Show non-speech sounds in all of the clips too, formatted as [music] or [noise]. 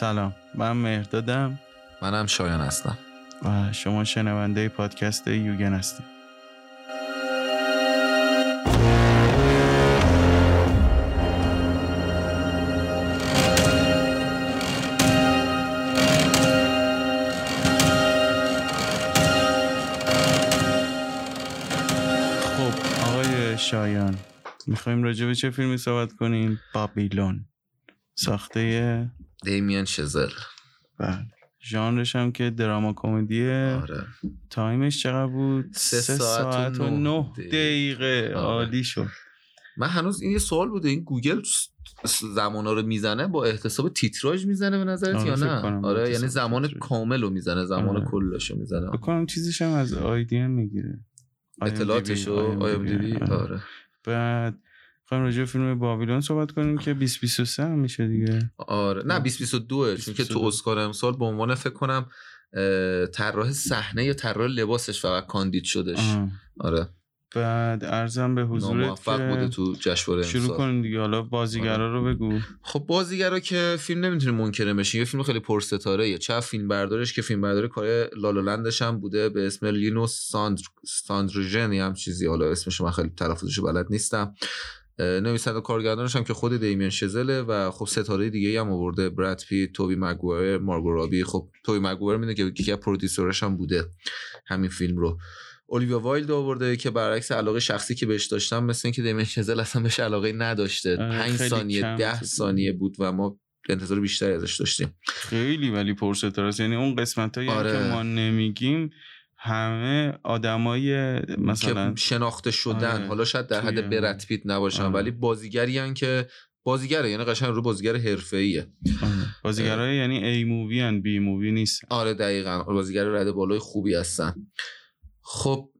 سلام. من مهردادم منم شایان هستم. و شما شنونده پادکست یوگن هستید. خب آقای شایان می‌خوایم راجع به چه فیلمی صحبت کنیم؟ بابیلون. ساخته دیمین شزل. بله. ژانرش هم که دراما کمدیه. آره. تایمش چقدر بود؟ سه ساعت و و نه دقیقه. آره. عالی شد. من هنوز این یه سوال بوده این گوگل زمانا رو می‌زنه با احتساب تیتراژ می‌زنه به نظرت آره، یا نه؟ آره یعنی زمان تیتراژ. کامل رو می‌زنه زمان آره. کلش رو می‌زنه بکنم چیزش هم از آیدی می‌گیره. اطلاعاتش رو آره. آره. بعد خواهیم راجع فیلم بابیلون صحبت کنیم که 2023 هم میشه دیگه. آره. نه 2022 چون که تو 2022. اسکار امسال به عنوان فکر کنم طراح صحنه یا طراح لباسش فقط کاندید شدش. آه. آره. بعد عرضم به حضورت ناموفق بوده که تو جشنواره شروع کنیم دیگه. حالا بازیگرا رو بگو. خب بازیگرا که فیلم نمی‌تونه منکرش بشه. یه فیلم خیلی پرستاره یه چه فیلم بردارش که فیلم برداری کار La La Land ش هم بوده به اسم لینوس سند سندگرن یا هم چیزی. حالا اسمش من خیلی تلفظش بلد نیستم. نویسنده و کارگردانش هم که خود دیمین شزله و خب ستاره دیگه هم آورده. براد پیت توبی مگوایر مارگو رابی. خب توبی مگوایر می‌دونه که یکی از producer ش هم بوده همین فیلم رو. اولیویا وایلد آورده که برعکس علاقه شخصی که بهش داشتم مثل اینکه دیمین شزل اصلا بهش علاقه نداشته. آره، 5 خیلی ثانیه کم ده بود. ثانیه بود و ما انتظار بیشتری ازش داشتیم. خیلی ولی پرستاره یعنی اون قسمت هایی آره. که ما نمیگیم همه آدمای مثلا که شناخته شدن آره. حالا شاید در حد برد پیت نباشن آره. ولی بازیگری هن که بازیگره یعنی قشنگ رو بازیگر حرفه‌ایه آره. بازیگرای یعنی A movie and B movie نیست آره دقیقا بازیگر رده بالای خوبی هستن خب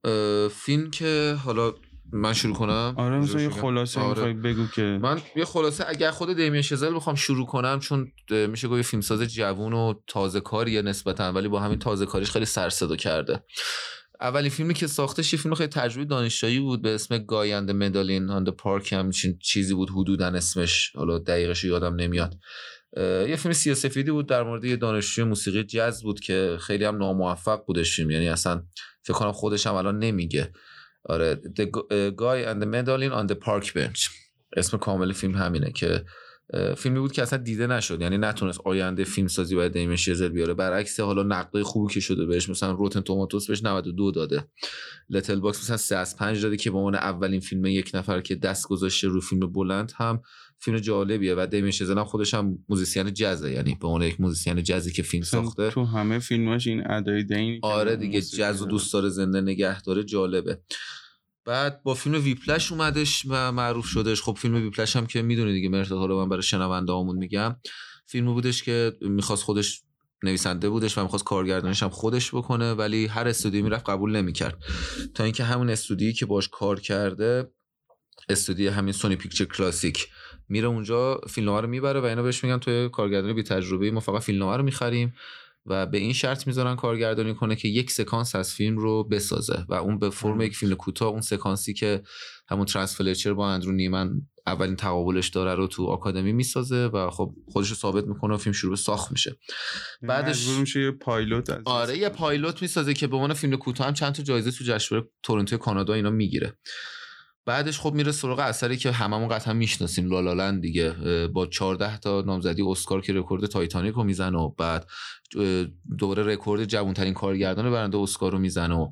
فیلم که حالا من شروع کنم؟ آره مثلا یه؟ خلاصه آره. بگو که. من یه خلاصه اگر خود دیمین شزل بخوام شروع کنم چون میشه گفت فیلمساز جوون و تازه کاریه نسبتا ولی با همین تازه کاریش خیلی سر صدا کرده. اولین فیلمی که ساختش یه فیلم خیلی تجربی دانشجویی بود به اسم Guy and Madeline on Park همچین چیزی بود حدودا اسمش. حالا دقیقش یادم نمیاد. یه فیلم سیاه سفیدی بود در مورد یه دانشجوی موسیقی جز بود که خیلی هم ناموفق بودش فیلم. یعنی اصلا فکر کنم خودش هم الان نمیگه. آره The Guy and the Madeline on the Park Bench. اسم کامل فیلم همینه که فیلمی بود که اصلا دیده نشد. یعنی نتونست آینده فیلم سازی برای دیمین شزل بیاره. برعکس حالا نقدای خوبی که شده بهش مثلا Rotten Tomatoes بهش 92 داده. Letterboxd مثلا 3 از 5 داده که به عنوان اولین فیلم یک نفر که دست گذاشته رو فیلم بلند هم فیلم جالبیه و دیمین شزل هم خودش هم موزیسین جزه. یعنی به عنوان یک موزیسین جزی که فیلم ساخته. تو همه فیلماش این ادای دینی که آره دیگه جز و. دوست داره زنده نگه داره جالبه. بعد با فیلم Whiplash اومدش و معروف شدش. خب فیلم Whiplash هم که می‌دونی دیگه مرتضی حالا من برای شنونده همون میگم. فیلمی بودش که می‌خواست خودش نویسنده بودش و می‌خواست کارگردانش هم خودش بکنه ولی هر استودیو می‌رفت قبول نمی‌کرد. تا اینکه همون استودیویی که باش کار کرده استودیو همین سونی پیکچر کلاسیک. میره اونجا فیلمنامه رو می‌بره و اینا بهش میگن توی کارگردانی بی تجربه ما فقط فیلمنامه رو می‌خریم. و به این شرط می‌ذارن کارگردانی کنه که یک سکانس از فیلم رو بسازه و اون به فرم یک فیلم کوتاه اون سکانسی که همون ترنس فلچر با اندرو نیمن اولین تقابلش داره رو تو آکادمی می‌سازه و خب خودش رو ثابت می‌کنه و فیلم شروع به ساخت میشه. بعدش- میشه یه پایلوت از آره یه پایلوت می‌سازه که به عنوان فیلم کوتاه هم چند تا جایزه تو جشنواره تورنتو کانادا اینا می‌گیره. بعدش خب میره سراغ اثری که هممون قطعا می‌شناسیم La La Land دیگه با 14 تا نامزدی اسکار که رکورد تایتانیک رو می‌زنه و بعد دوباره رکورد جوانترین کارگردان برنده اسکار رو می‌زنه و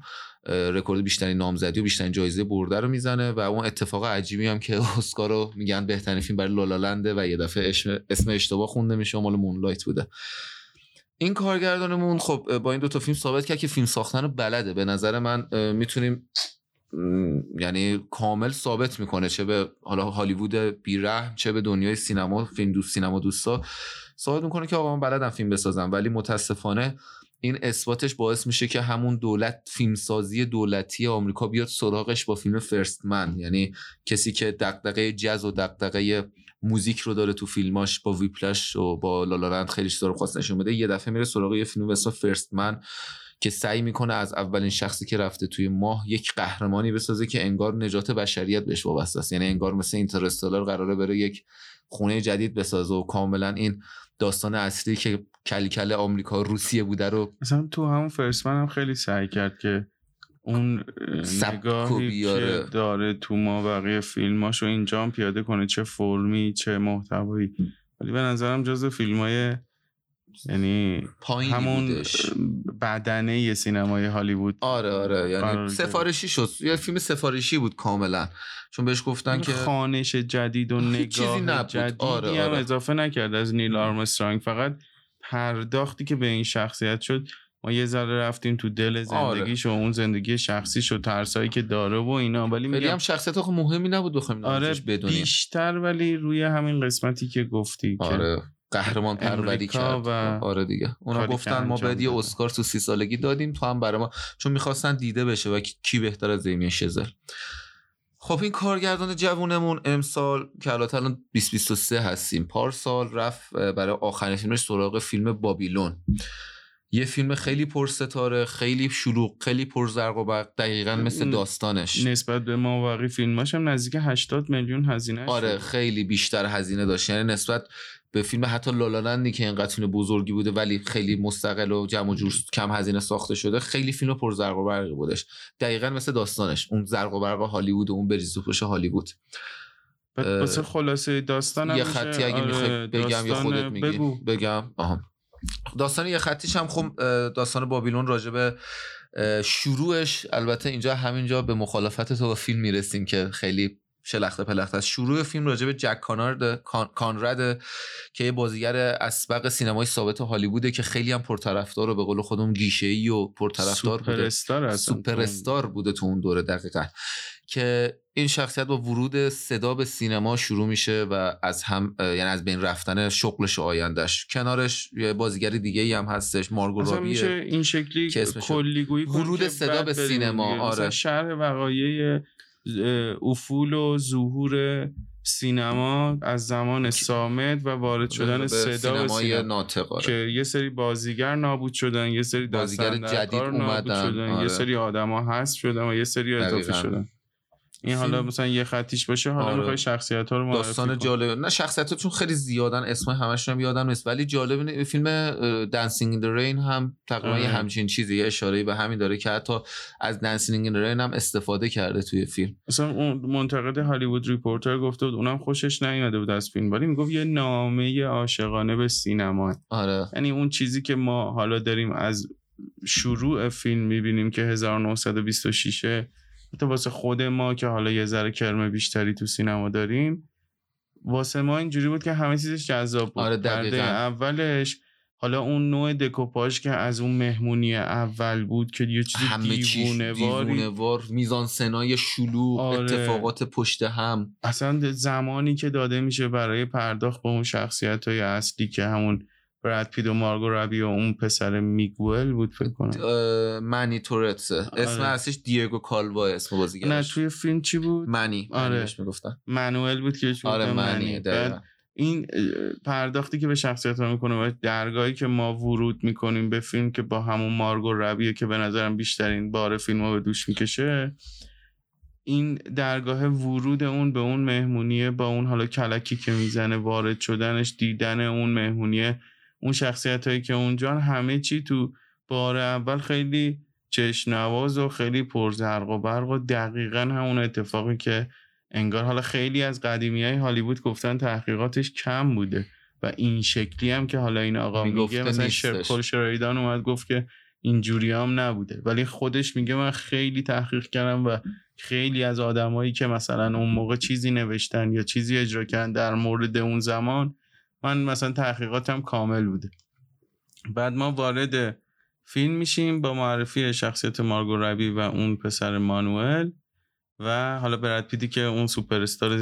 رکورد بیشترین نامزدی و بیشترین جایزه برده رو می‌زنه و اون اتفاق عجیبی هم که [laughs] اسکار رو میگن بهترین فیلم برای La La Land ه و یه دفعه اسم- اشتباه خونده میشه مال Moonlight بوده. این کارگردانمون خب با این دو تا فیلم ثابت کرد که فیلم ساختن بلده. به نظر من می‌تونیم یعنی کامل ثابت می‌کنه چه به حالا هالیوود بیرحم چه به دنیای سینما فیلم دوست سینما دوستا ثابت می‌کنه که آقا من بلدم فیلم بسازم. ولی متاسفانه این اثباتش باعث میشه که همون دولت فیلمسازی دولتی آمریکا بیاد سراغش با فیلم First Man یعنی کسی که دغدغه جز و دغدغه موزیک رو داره تو فیلماش با Whiplash ش و با La La Land خیلی چیزا رو خواست نشون بده یه دفعه میره سراغ یه فیلم اسم First Man که سعی می‌کنه از اولین شخصی که رفته توی ماه یک قهرمانی بسازه که انگار نجات بشریت بهش وابسته است. یعنی انگار مثل اینترستلار قراره بره یک خونه جدید بسازه و کاملا این داستان اصلی که کلی کل آمریکا روسیه بوده رو مثلا تو همون فرسمن هم خیلی سعی کرد که اون نگاهی که داره تو ما بقیه فیلماشو اینجا پیاده کنه چه فرمی چه محتوایی. ولی به نظرم جز فیلم های یعنی همون بودش. بدنه یه سینمای هالیوود آره آره. یعنی سفارشی شد. یه فیلم سفارشی بود کاملا. چون بهش گفتن که خانش جدید و نگاه جدیدی آره، هم آره. اضافه نکرد از نیل آرمسترانگ. فقط پرداختی که به این شخصیت شد ما یه ذره رفتیم تو دل زندگیش آره. و اون زندگی شخصیش و ترسایی که داره و اینا. ولی میگم هم شخصیت خب مهمی نبود بخوایم آره بدونیم. بیشتر ولی روی همین قسمتی که گفتی آره. که قهرمان پروری کرد. و آره دیگه. اونا گفتن ما بعد یه اسکار تو سی سالگی دادیم تو هم برای ما چون می‌خواستن دیده بشه و کی بهتر از زیمی شزل. خب این کارگردان جوونمون امسال که الان 2023 هستیم پارسال رفت برای آخرین فیلمش سراغ فیلم بابیلون. یه فیلم خیلی پرستاره خیلی شلوغ خیلی پرزرق و برق دقیقا مثل داستانش. نسبت به ما واقعی فیلماش هم نزدیک 80 میلیون هزینه آره خیلی بیشتر هزینه داشت. یعنی نسبت به فیلم حتی لالالندی که اینقدر فیلم بزرگی بوده ولی خیلی مستقل و جمع و جور کم هزینه ساخته شده خیلی فیلم پر زرق و برقی بودش. دقیقا مثل داستانش اون زرق و برق هالیوود و اون بریز و هالیوود. واسه خلاصه داستان یه خطی اگه آره بگم یا خودت میگی. بگم؟ آها. داستان یه خطیش هم خب داستان بابیلون راجبه شروعش البته اینجا همینجا به مخالفت تو فیلم می‌رسیم که خیلی شلخته پلخته است. شروع فیلم راجع به جک کانارد کانرد که یه بازیگر اسبق سینمای ثابت هالیووده که خیلی هم پرطرفدار و به قول خودمون ای و پرطرفدار بوده. سوپر استار بوده تو اون دوره دقیقا. که این شخصیت با ورود صدا به سینما شروع میشه و از هم یعنی از بین رفتن شغلش و آیندهش کنارش یه بازیگر دیگه ای هم هستش مارگو رابی این شکلی کلیگویی ورود صدا به سینما. آره. شهر وقایع افول و ظهور سینما از زمان سامت و وارد شدن صدا به سینما. که یه سری بازیگر نابود شدن یه سری بازیگر جدید نابود شدن آره. یه سری آدما هست شدن و یه سری اضافه شدن. این حالا مثلا یه خطیش باشه حالا آره. می‌خوای شخصیت ها رو داستان جالب. نه شخصیت ها چون خیلی زیادن اسم همشون هم یادم نیست ولی جالب فیلم دنسینگ این رین هم تقریبا آره. همچین چیزی یه اشاره به همین داره که حتی از Singin' in the Rain هم استفاده کرده توی فیلم. مثلا اون منتقد هالیوود ریپورتر گفته بود اونم خوشش نیومده بود از فیلم ولی می‌گفت یه نامه عاشقانه به سینما. آره. یعنی اون چیزی که ما حالا داریم از شروع فیلم می‌بینیم که 1926 حتی واسه خود ما که حالا یه ذره کرم بیشتری تو سینما داریم واسه ما اینجوری بود که همه چیزش جذاب بود. آره اولش حالا اون نوع دکوپاژ که از اون مهمونی اول بود که یه چیزی همه دیوونه, دیوونه وار میزان سنای شلوغ آره. اتفاقات پشت هم. اصلا زمانی که داده میشه برای پرداخت به اون شخصیت های اصلی که همون براد پید و مارگو رابی و اون پسر میگول بود فکر کنم. منی تورتس اسم آره. اصلیش دیگو کالوا اسم بازیگرش. نه توی فیلم چی بود؟ منی. آره. می‌گفتن. منوئل بود که آره منی, این پرداختی که به شخصیت ها می‌کنه و درگاهی که ما ورود می‌کنیم به فیلم که با همون مارگو ربیه که به نظرم بیشترین بار فیلم ها به دوش می‌کشه این درگاه ورود اون به اون مهمونیه با اون حالا کلکی که می‌زنه وارد شدنش دیدن اون مهمونیه اون شخصیت هایی که اونجا همه چی تو بار اول خیلی چشنواز و خیلی پرزرق و برق و دقیقا همون اتفاقی که انگار حالا خیلی از قدیمی های هالیوود گفتن تحقیقاتش کم بوده و این شکلی هم که حالا این آقا میگه مثلا شرکل شرایدان اومد گفت که اینجوری هم نبوده. ولی خودش میگه من خیلی تحقیق کردم و خیلی از آدمایی که مثلا اون موقع چیزی نوشتن یا چیزی اجرا کردن در مورد اون زمان من مثلا تحقیقاتم کامل بوده. بعد ما وارد فیلم میشیم با معرفی شخصیت مارگو ربی و اون پسر مانوئل. و حالا براد پیتی که اون سوپر استار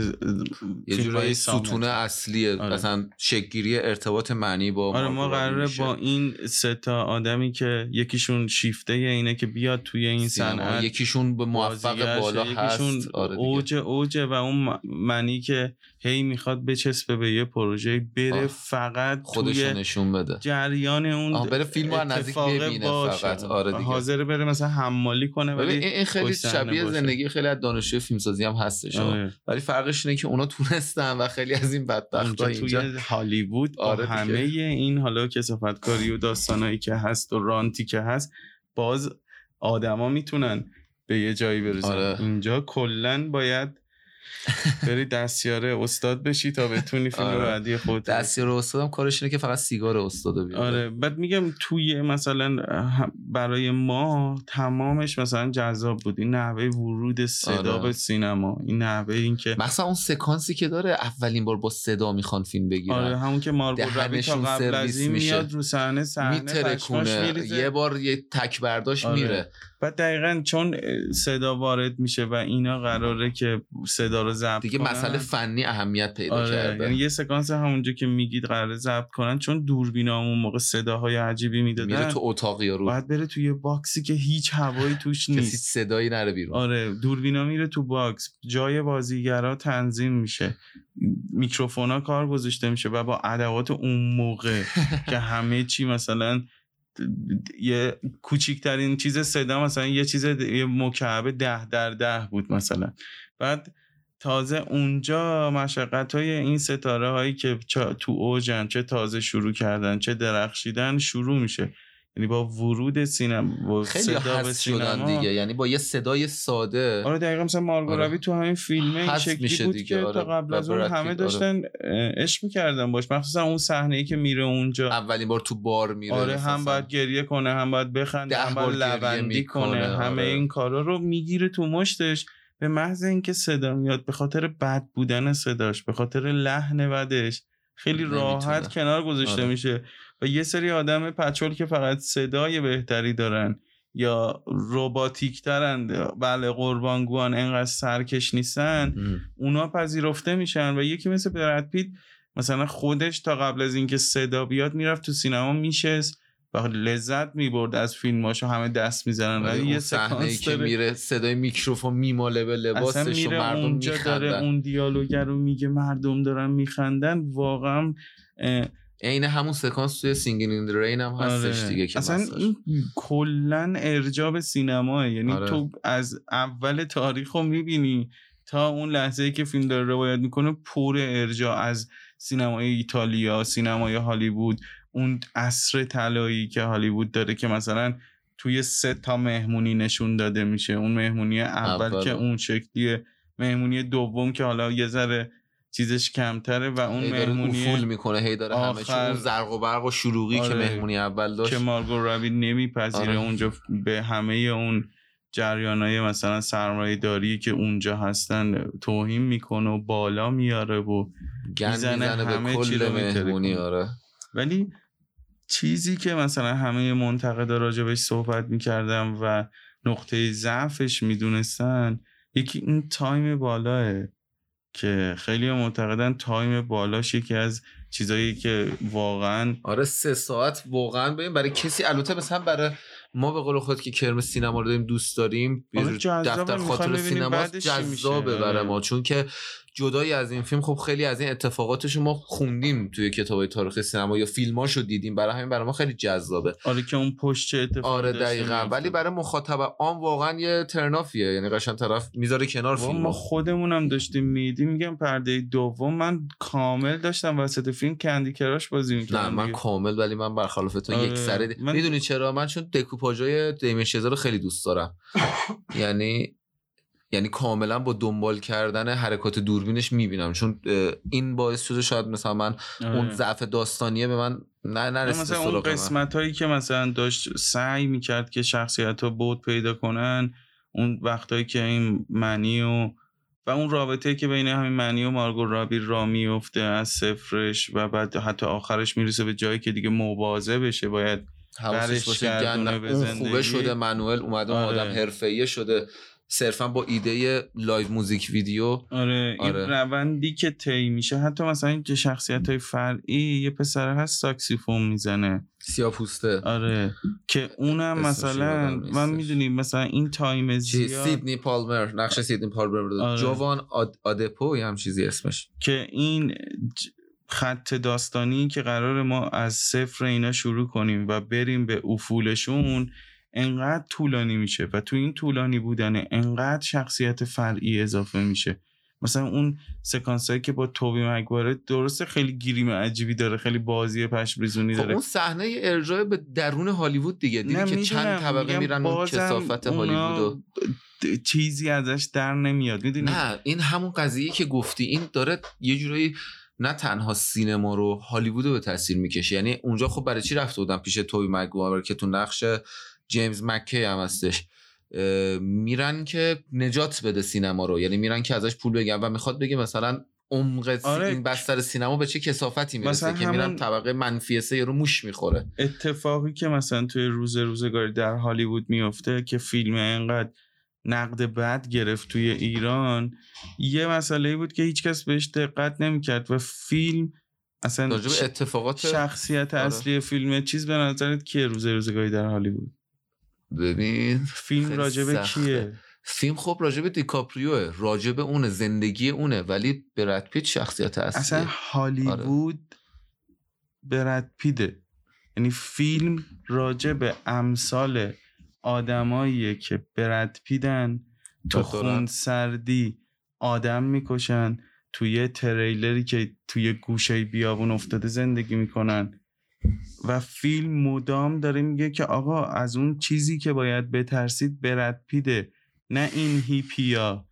یه جورایی ستون اصلیه آره. مثلا شکلگیری ارتباط معنی با آره ما قراره. با این سه تا آدمی که یکیشون شیفته اینه که بیاد توی این. صنعت یکیشون به موفق بالا شه، یکیشون هست آره. اوج اوجه و اون معنی که هی می‌خواد بچسبه به یه پروژه بره آه. فقط خودش نشون بده جریان اون آه، بره فیلم رو نزدیک ببینه. فقط. آره دیگه. حاضر بره مثلا حمالی کنه ولی این خیلی شبیه. زندگی خیلی دانشجوی فیلمسازی هم هستش. آره. ولی فرقش اینه که اونا تونستن و خیلی از این بدبخت اونجا اینجا توی هالیوود با آره دیگه. همه این حالا کسافتکاری و داستانایی که هست و رانتی که هست باز آدما می‌تونن به یه جایی برسن آره. اینجا کلا باید بری دستیاره استاد بشی تا بتونی فیلم آره. بعدی خودت دستیار استادم کارش اینه که فقط سیگار استادو بیاره آره بعد میگم توی مثلا برای ما تمامش مثلا جذاب بود این نحوه ورود صدا آره. به سینما این نحوه این که مثلا اون سکانسی که داره اولین بار با صدا می‌خوان فیلم بگیرن آره همون که مارگو رابی تا قبل از این. میاد رو صحنه صحنه میترکونه. یه بار یه تک برداشت آره. میره بعد دقیقا چون صدا وارد میشه و اینا قراره که صدا رو ضبط دیگه کنن. مسئله فنی اهمیت پیدا آره کرده. یعنی یه سکانس همونجا که میگید قراره ضبط کنن چون دوربینا اون موقع صداهای عجیبی می‌دادن. میره تو اتاق یا رو. باید بره توی box ی که هیچ هوایی توش [laughs] کسی نیست. صدایی نره بیرون. آره دوربینا میره تو box. جای بازیگرا تنظیم میشه. میکروفونا کار گذاشته میشه و با ادوات اون موقع [laughs] که همه چی مثلا یه کوچیکترین چیز صدا مثلا یه چیز یه مکعب ده در ده بود مثلا. بعد تازه اونجا مشقت های این ستاره هایی که تو اوجن چه تازه شروع کردن چه درخشیدن شروع میشه. یعنی با ورود سینما با خیلی صدا به سینما دیگه یعنی با یه صدای ساده آره دقیقا مثلا مارگو آره. رابی تو همین فیلمه این شکلی بود دیگه، که آره. تا قبل از اون همه آره. داشتن عشق می‌کردن باش مخصوصا اون صحنه ای که میره اونجا اولین بار تو بار میره آره هم. باید گریه کنه هم باید بخنده ده هم باید لبندی کنه همه آره. این کارا رو می‌گیره تو مشتش به محض اینکه صدا میاد به خاطر بد بودن صداش به خاطر لحن بدش خیلی نمی‌تونه. راحت کنار گذاشته آره. میشه و یه سری آدم پچول که فقط صدای بهتری دارن یا روباتیک ترن بله قربانگوان انقدر سرکش نیستن ام. اونا پذیرفته میشن و یکی مثل براد پیت مثلا خودش تا قبل از اینکه صدا بیاد می‌رفت تو سینما میشست و لذت می‌برد از فیلماش و همه دست می‌زنن. اون یه سکانس که میره صدای میکروفون میماله به اصلا لباسش و مردم اونجا داره اون دیالوگ رو میگه مردم دارن میخندن. واقعا عین همون سکانس توی Singin' in the Rain هم هستش آره. دیگه که اصلا. این کلا ارجاع به سینماست یعنی آره. تو از اول تاریخ رو می‌بینی تا اون لحظه ای که فیلم داره روایت می‌کنه پر ارجاع از سینمای ایتالیا سینمای هالیوود اون عصر طلایی که هالیوود داره که مثلا توی سه تا مهمونی نشون داده میشه اون مهمونی اول, اول. که اون شکلیه مهمونی دوم که حالا یه ذره چیزش کمتره و اون مهمونی افول می‌کنه هی داره همه آخر- اون زرق و برق و شلوغی که آره. مهمونی اول داشت که مارگو رابی نمیپذیره آره. اونجا به همه اون جریان های مثلا سرمایه داری که اونجا هستن توهین می‌کنه و بالا میاره و گند می‌زنه می‌زنه به همه چی کل مهمونی. آره ولی چیزی که مثلا همه منتقدا راجبش صحبت می‌کردن و نقطه ضعفش می‌دونستن یکی این time بالاست که خیلی معتقدن time بالاش یکی از چیزایی که واقعا آره سه ساعت واقعا ببین برای کسی البته مثلا برای ما به قول خود که کرم سینما رو داریم دوست داریم یه آره دفتر خاطر سینما. جذابه برای آره. ما چون که جدایی از این فیلم خب خیلی از این اتفاقاتش رو ما خوندیم توی کتاب تاریخ سینما یا فیلماشو دیدیم. برای همین برای ما خیلی جذابه. آره که اون پشت چه اتفاقی آره دقیقا. ولی برای مخاطب عام واقعا یه ترنافیه یعنی قشنگ طرف می‌ذاره کنار فیلم ما خودمونم داشتیم میدیم. میگم پرده دوم من کامل داشتم وسط فیلم کندی کراش بازی می‌کردم نه من کامل ولی من برخلاف تو آره. یک سره من- می‌دونی چرا؟ من چون دکوپاژای دیمن رو خیلی دوست دارم. [laughs] یعنی یعنی کاملا با دنبال کردن حرکات دوربینش می‌بینم چون این باعث شده شاید مثلا من اون ضعف داستانیه به من نه نرسیده مثلا اون. قسمت هایی که مثلا داشت سعی می‌کرد که شخصیت ها بود پیدا کنن اون وقتایی که این منی و و اون رابطه که بین همین منی و مارگو رابی را میفته از صفرش و بعد حتی آخرش می‌رسه به جایی که دیگه مواظب بشه باید حواسش باشه گردونه گند به اون زندگی. خوبه شده منوئل اومده آره. آدم حرفه‌ای شده صرفا با ایده لایو موزیک ویدیو آره, آره. این روندی که طی میشه حتی مثلا این شخصیت های فرعی یه پسر هست ساکسیفون می‌زنه سیاپوسته آره که اونم مثلا من. می‌دونیم مثلا این تایم زیاد سیدنی پالمر نقش سیدنی پالمر آره. جوان آد... آدپو یا هم چیزی اسمش که این ج- خط داستانی که قرار ما از صفر اینا شروع کنیم و بریم به افولشون انقدر طولانی میشه و تو این طولانی بودن انقدر شخصیت فرعی اضافه میشه. مثلا اون سکانس هایی که با توبی مگواره درسته خیلی گیریم عجیبی داره خیلی بازی پشمریزونی خب داره. اون صحنه ارجاع به درون هالیوود دیگه دیدی که چند. طبقه میرن اون کسافت هالیوودو چیزی ازش در نمیاد می‌دونی؟ نه این همون قضیه که گفتی این داره یه جورایی نه تنها سینما رو هالیوود رو به تاثیر می‌کشه. یعنی اونجا خب برای چی رفته بودن پیش توی مگوایر که تو نقش جیمز مکی هم هستش میرن که نجات بده سینما رو یعنی میرن که ازش پول بگیرن و می‌خواد بگه مثلا عمق آره. این بستر سینما به چه کسافتی می‌رسه که میرن طبقه منفی سه رو موش می‌خوره اتفاقی که مثلا توی روز روزگاری در هالیوود میفته که فیلم انقدر نقد بد گرفت توی ایران یه مسئله بود که هیچکس بهش دقت نمی‌کرد و فیلم اصلا اتفاقات شخصیت آره. اصلی فیلم چیز به نظرت کیه روز روزگاری در هالیوود ببین فیلم راجبه سخته. کیه فیلم خب راجب دیکاپریوه راجب اونه زندگی اونه ولی برد پیت شخصیت اصلیه. اصلا هالیوود برد پیده یعنی فیلم راجع به امثال آدماییه که برد پیدن تو خون سردی آدم می‌کشن توی تریلری که توی گوشه بیابون افتاده زندگی می‌کنن. و فیلم مدام داره میگه که آقا از اون چیزی که باید بترسید برد پیده نه این هیپیا.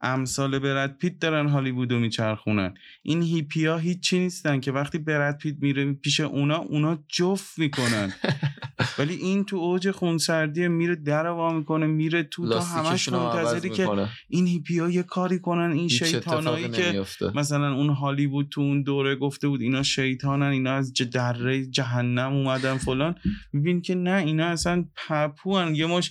امثال برد پیت دارن هالیوودو میچرخونن. این هیپیا هیچی نیستن که وقتی برد پیت میره پیش اونا اونا جفت می‌کنن. [laughs] ولی این تو اوج خونسردی میره در وا می‌کنه میره تو تا همش رو منتظری که. این هیپیا یه کاری کنن این شیطانایی که نمیفته. مثلا اون هالیوود تو اون دوره گفته بود اینا شیطانن اینا از دره جهنم اومدن فلان. میبین که نه اینا اصلا پپوان یه مش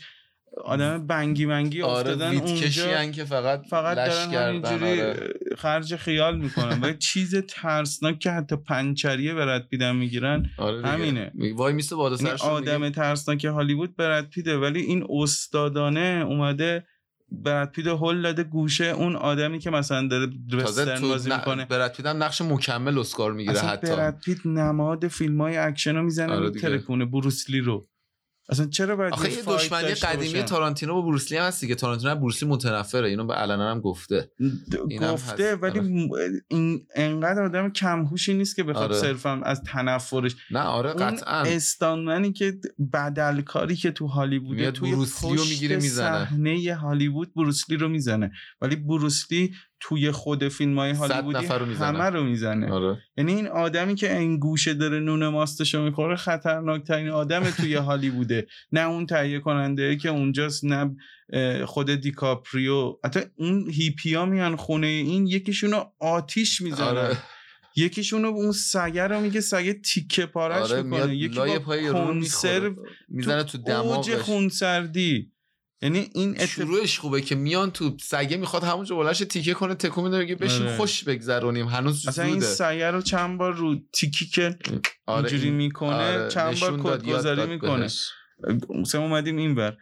آدم بنگی بنگی آره افتادن ویت اونجا که فقط فقط دارن کردن همینجوری آره. خرج خیال می‌کنن و چیز ترسناک که حتی پنچریه برد پیدن می‌گیرن آره. همینه. می- وای میسته بالا سرش آدم ترسناک هالیوود برد پیده ولی این استادانه اومده برد پیده هل داده گوشه اون آدمی که مثلا داره وسترن بازی. می‌کنه برد پیتم نقش مکمل اسکار می‌گیره اصلا حتی برد پیت نماد فیلم های اکشن رو می‌زنه آره آره. میترکونه بروسلی رو اصلا چرا باید آخه یه دشمنی قدیمی؟ تارانتینو با بروسلی هم هست دیگه تارانتینو بروسلی متنفره اینو به علنا هم گفته گفته. ولی آره. م- این انقدر آدم کمهوشی نیست که بخواد آره. صرفا از تنفرش نه آره قطعا استانمنی که بدلکاری که تو هالیووده میاد توی بروسلی رو می‌گیره می‌زنه. صحنه هالیوود بروسلی رو می‌زنه ولی بروسلی توی خود فیلم های هالیوودی نفر رو می‌زنه. همه رو می‌زنه. آره. یعنی این آدمی که این گوشه داره نون ماستشو می‌خوره خطرناکترین آدم توی [laughs] هالیووده. نه اون تهیه کننده که اونجاست نه خود دیکاپریو. حتی اون هیپیا میان خونه این یکیشونو آتیش می‌زنن. آره. یکیشونو اون سگه رو میگه سگه تیکه پارش آره می‌کنه. یکی با رو کنسرو می‌زنه تو دماغش. خونسردی. یعنی این شروعش خوبه که میان تو سگه می‌خواد همونجا بلنش تیکه کنه تکون میده بگه بشین آره. خوش بگذرونیم هنوز اصلا این زوده سگه رو چند بار رو تیکی که آره اینجوری این- می‌کنه آره، چند بار کدگذاری می‌کنه. مثلا اومدیم این بر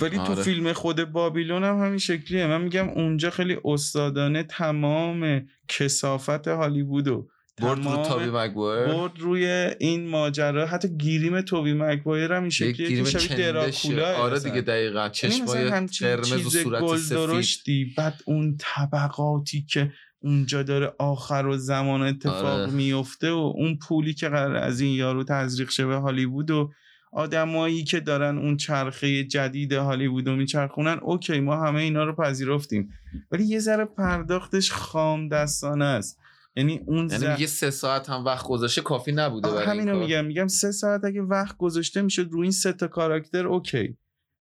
ولی تو آره. فیلم خود بابیلون هم همین شکلیه من میگم اونجا خیلی استادانه تمام کسافت هالیوودو برد رو تابی مگوایر برد روی این ماجرا حتی گیریم توبی مکوایر هم این شکلیه گیریم شبیه دراکولا آره دیگه دقیقا. یعنی چشمای قرمز و صورت سفید. بعد اون طبقاتی که اونجا داره آخر و زمان اتفاق آره. میفته و اون پولی که قرار از این یارو تزریق شه به هالیوود و آدمایی که دارن اون چرخه جدید هالیوود رو میچرخونن OK ما همه اینا رو پذیرفتیم. ولی یه ذره پرداختش خام دستانه است. یعنی اون یعنی میگه سه ساعت هم وقت گذاشته کافی نبوده برای همینو. میگم میگم سه ساعت اگه وقت گذاشته می‌شد روی این سه تا کاراکتر OK.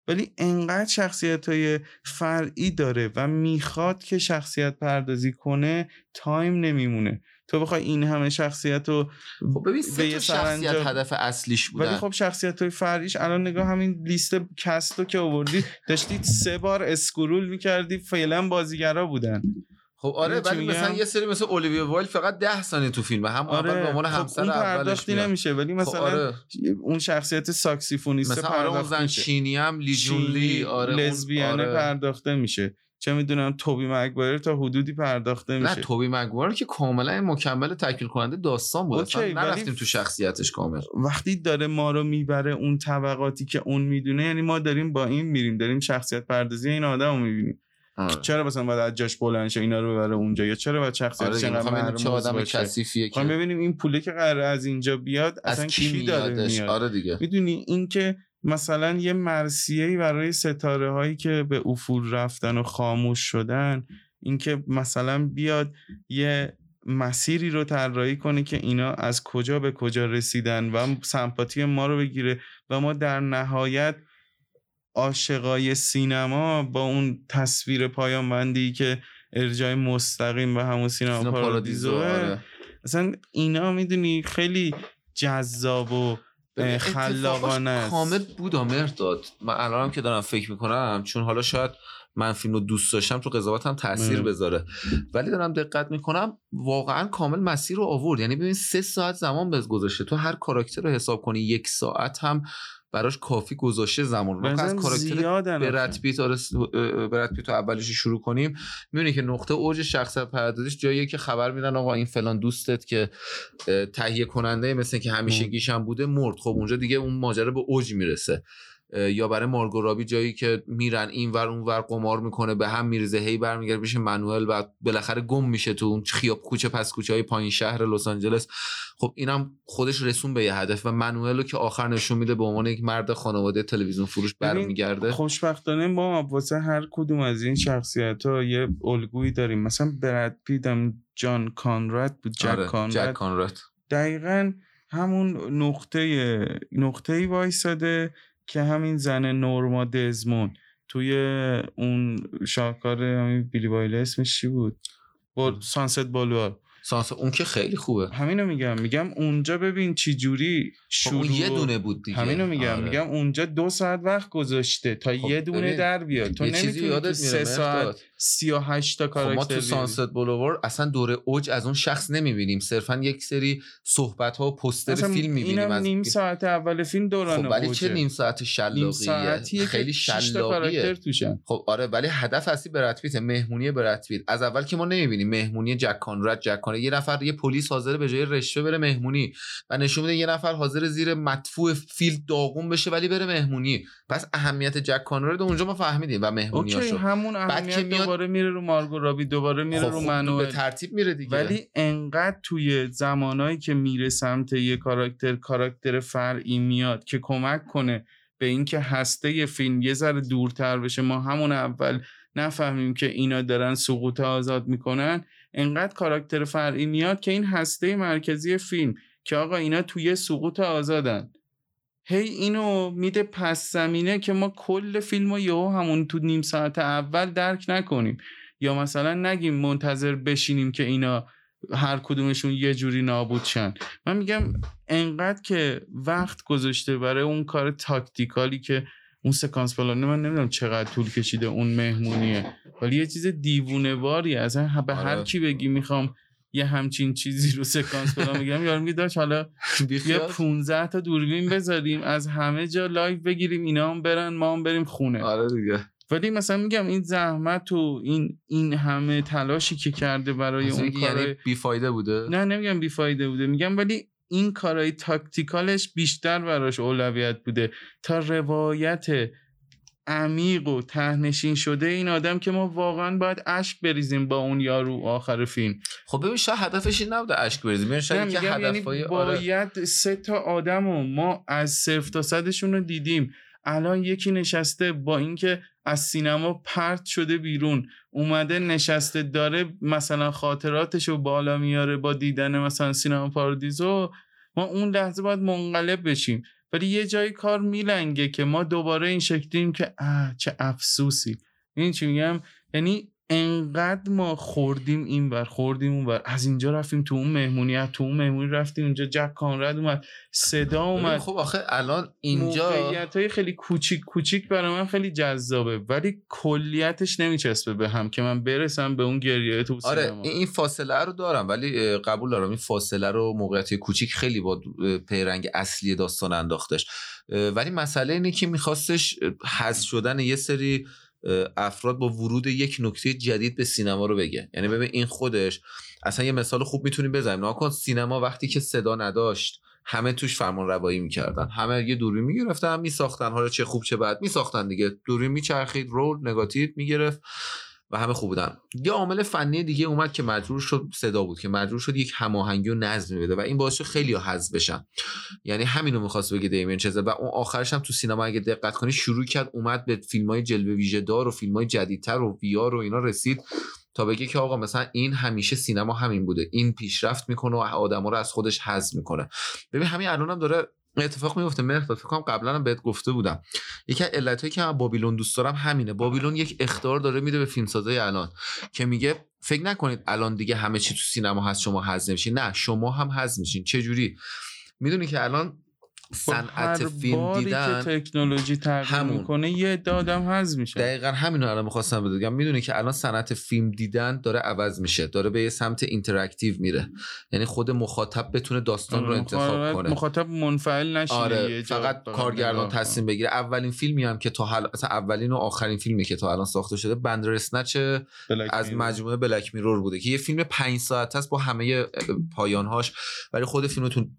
ولی انقدر شخصیت های فرعی داره و می‌خواد که شخصیت پردازی کنه time نمیمونه. تو بخوای این همه شخصیت رو خب ببین سه تا شخصیت هدف اصلیش بودن. ولی خب شخصیت های فرعیش الان نگاه همین لیست cast رو که آوردی داشتید سه بار scroll می‌کردی فعلا بازیگرا بودن. خب آره ولی مثلا یه سری مثل اولیویا وایل فقط 10 ثانیه تو فیلم هم آره اول به عنوان خب همسر اون اولش پرداختی. نمیشه ولی خب مثلا آره. اون شخصیت ساکسیفونیست مثلا آره اون زن میشه. چینی هم لی جون لی آره اون- لزبیانه آره. پرداخته میشه. چه می‌دونم توبی مگوایر تا حدودی پرداخته نه میشه. توبی مگوار که کاملا مکمل تکمیل کننده داستان بود اوکی، نرفتیم تو شخصیتش کامل. وقتی داره ما رو می‌بره اون طبقاتی که اون می‌دونه یعنی ما داریم با این میریم داریم شخصیت پردازی این آدم رو می‌بینیم. چرا مثلا باید از جاش بلند شه اینا رو ببره اونجا؟ یا چرا باید شخصیت آره چقدر چه آدم کثیفیه که ببینیم این پوله که قراره از اینجا بیاد اصلا از کی داره میادش؟ میاد؟ آره دیگه. می‌دونی؟ اینکه مثلا یه مرسیه برای ستاره هایی که به افول رفتن و خاموش شدن اینکه مثلا بیاد یه مسیری رو طراحی کنه که اینا از کجا به کجا رسیدن و سمپاتی ما رو بگیره و ما در نهایت عاشقای سینما با اون تصویر پایان بندی که ارجای مستقیم به همون سینما سینما پارادیزو آره. اصلا اینا می‌دونی خیلی جذاب و خلاقانه است. کامل بود مرداد من الانم که دارم فکر می‌کنم چون حالا شاید من فیلم رو دوست داشتم تو قضاوتم تاثیر ام. بذاره. ولی دارم دقت می‌کنم واقعا کامل مسیر رو آورد. یعنی ببین سه ساعت زمان بهت گذاشته. تو هر کاراکتر رو حساب کنی یک ساعت هم براش کافی گذاشته زمان. رو از کاراکتر برد. پیت برد رو اولش رو شروع کنیم. می‌بینی که نقطه اوج شخصیت پردازیش جاییه که خبر میدن آقا این فلان دوستت که تهیه کننده مثل که همیشگیش هم بوده مرد. خب اونجا دیگه اون ماجرا به اوج می‌رسه. یا برای مارگو رابی جایی که میرن این ور اون ور قمار می‌کنه به هم میریزه هی برمیگرده پیش منوئل و بالاخره گم میشه تو اون خیاب کوچه پس کوچه های پایین شهر لس آنجلس. خب اینم خودش رسون به یه هدف و منوئل رو که آخر نشون میده به عنوان یک مرد خانواده تلویزیون فروش برمیگرده. خوشبختانه ما واسه هر کدوم از این شخصیت ها یه الگویی داریم. مثلا برد پیت هم جان کانراد بود جک آره، کانراد جک کانراد. دقیقا همون نقطه نقطه وایساده که همین زن نورما دزمون توی اون شاهکار همین بیلی وایل اسمش چی بود؟ با سانست بالوار. سانس اون که خیلی خوبه. همینو میگم. میگم اونجا ببین چی جوری خب شروع اون یه دونه بود دیگه. همینو میگم. آره. میگم اونجا دو ساعت وقت گذاشته تا خب یه دونه ببین، در بیاد. تو نمی‌تونی تو سه ساعت مهرداد. سی و هشت تا خب ما کاراکتر تو. سانست بولوار اصلا دوره اوج از اون شخص نمی‌بینیم. صرفا یک سری صحبت ها و پوستر فیلم می‌بینیم اینم از نیم ساعت اول فیلم دوران خب ولی چه. نیم ساعت شلاقیه؟ خیلی کاراکتر شلاقیه خب آره ولی هدف اصلی برد پیت مهمونی برد پیت. از اول که ما نمی‌بینیم مهمونی جک کانراد جک کانراد یه نفر یه پلیس حاضر به جای رشوه بره مهمونی و نشون میده یه نفر حاضر زیر مدفوع فیل داغون بشه ولی بره مهمونی. پس اهمیت جک کانراد رو اونجا ما فهمیدیم و اوکی مهمونیاشو همون که اهمیت میاد- دوباره میره رو مارگو رابی دوباره میره خب رو خوب منوئل به ترتیب میره دیگه. ولی انقدر توی زمانایی که میره سمت یه کاراکتر کاراکتر فرعی میاد که کمک کنه به اینکه هسته یه فیلم یه ذره دورتر بشه ما همون اول نفهمیم که اینا دارن سقوط آزاد می‌کنن. انقدر کاراکتر فرعی میاد که این هسته مرکزی فیلم که آقا اینا توی سقوط آزادن. هی اینو میده پس زمینه که ما کل فیلم رو یهو همون تو نیم ساعت اول درک نکنیم. یا مثلا نگیم منتظر بشینیم که اینا هر کدومشون یه جوری نابود شن. من میگم انقدر که وقت گذاشته برای اون کار technical ی که اون سکانس پلانه من نمی‌دونم چقدر طول کشیده اون مهمونیه. ولی یه چیز دیوونه واری اصلا به هر آره. کی بگی می‌خوام یه همچین چیزی رو سکانس پلان میگم یارو میگه داشت حالا [laughs] یه بیخیال 15 تا دوربین بذاریم از همه جا live بگیریم اینا هم برن ما هم بریم خونه. آره دیگه. ولی مثلا میگم این زحمت و این این همه تلاشی که کرده برای اون کار یعنی بیفایده بوده؟ نه نمیگم بیفایده بوده میگم ولی این کارهای تاکتیکالش بیشتر براش اولویت بوده. تا روایت عمیق و تهنشین شده این آدم که ما واقعا باید اشک بریزیم با اون یارو آخر فیلم. خب ببین شاید هدفش این نبوده اشک بریزیم. شاید که میگم یعنی آره. باید سه تا آدم و ما از صفر تا صدشون رو دیدیم. الان یکی نشسته با اینکه از سینما پرت شده بیرون. اومده نشسته داره مثلا خاطراتش رو بالا میاره با دیدن مثلا سینما پارادیزو. ما اون لحظه باید منقلب بشیم. ولی یه جایی کار میلنگه که ما دوباره این شکلیم که اه چه افسوسی. این چی میگم؟ یعنی انقدر ما خوردیم این بر خوردیم اون بر از اینجا رفتیم تو اون مهمونی از تو اون مهمونی رفتیم اونجا جک کانرد اومد صدا اومد. خب آخه الان اینجا موقعیت های خیلی کوچیک کوچیک برای من خیلی جذابه ولی کلیتش نمیچسبه به هم که من برسم به اون گریه تو آره سینما. این فاصله رو دارم ولی قبول دارم این فاصله رو موقعیت کوچیک خیلی با پیرنگ اصلی داستان انداختش. ولی مسئله اینه که میخواستش حذف شدن یه سری افراد با ورود یک نکته جدید به سینما رو بگه یعنی ببین این خودش اصلا یه مثال خوب می‌تونیم بزنیم. ناکن سینما وقتی که صدا نداشت همه توش فرمان روایی می‌کردن. همه یه دوربین می‌گرفتن میساختن. حالا چه خوب چه بد میساختن دیگه. دوربین میچرخید رول نگاتیو می‌گرفت. و همه خوب بودن. یه عامل فنی دیگه اومد که مجبور شد صدا بود که مجبور شد یک هماهنگی و نظمی بده و این باعث شد خیلی حذف بشن. یعنی همینو می‌خواست بگه دیمین چزه و اون آخرش هم تو سینما اگه دقت کنی شروع کرد اومد به فیلم های جلوه ویژه دار و فیلم های جدیدتر و ویار و اینا رسید تا بگه که آقا مثلا این همیشه سینما همین بوده. این پیشرفت می‌کنه و آدما رو از خودش حذف می‌کنه. ببین همین الانم هم داره اتفاق میفته مهرداد فکر کنم قبلا هم بهت گفته بودم. یکی از علتایی که من بابیلون دوست دارم همینه. بابیلون یک اخطار داره میده به فیلمسازای الان که میگه فکر نکنید الان دیگه همه چی تو سینما هست شما حذف نمیشین نه شما هم حذف میشین. چه جوری می‌دونی که الان صنعت فیلم دیدن که تکنولوژی تغییر می‌کنه یه عده هم حذف میشه. دقیقا همین رو الان می‌خواستم بگم. می‌دونی که الان صنعت فیلم دیدن داره عوض میشه. داره به یه سمت interactive میره. یعنی خود مخاطب بتونه داستان رو انتخاب کنه. مخاطب منفعل نشه آره فقط کارگردان تصمیم بگیره. اولین فیلمی هم که تا مثلا اولین و آخرین فیلمی که تا الان ساخته شده Bandersnatch از مجموعه Black Mirror بوده که یه فیلم 5 ساعت است با همه پایانهاش. ولی خود فیلمتون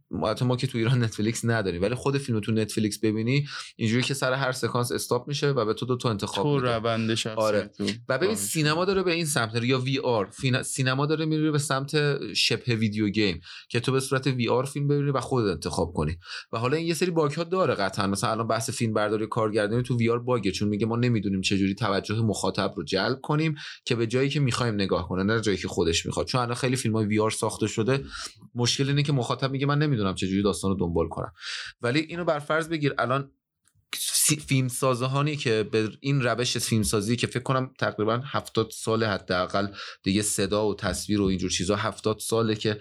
ما که تو ایران [laughs] نتفلیکس نداریم ولی خود فیلم تو نتفلیکس ببینی اینجوری که سر هر سکانس stop میشه و به تو دو تا انتخاب تو روندش آره. و ببین سینما داره به این سمت یا VR. سینما داره میره به سمت شبه ویدیو گیم که تو به صورت وی آر فیلم ببینی و خودت انتخاب کنی. و حالا این یه سری باگ ها داره قطعا. مثلا الان بحث فیلم برداری کارگردانی تو وی آر باگه چون میگه ما نمی‌دونیم چه جوری توجه مخاطب رو جلب کنیم که به جایی که می‌خوایم نگاه کنه نه جایی که خودش می‌خواد. چون الان خیلی فیلم های وی آر ساخته شده. مشکل اینه که مخاطب میگه من نمی‌دونم چه جوری داستان رو دنبال کنم. ولی اینو بر فرض بگیر الان فیلم سازهانی که به این روش فیلم سازی که فکر کنم تقریبا هفتاد سال حداقل دیگه صدا و تصویر و اینجور چیزا هفتاد ساله که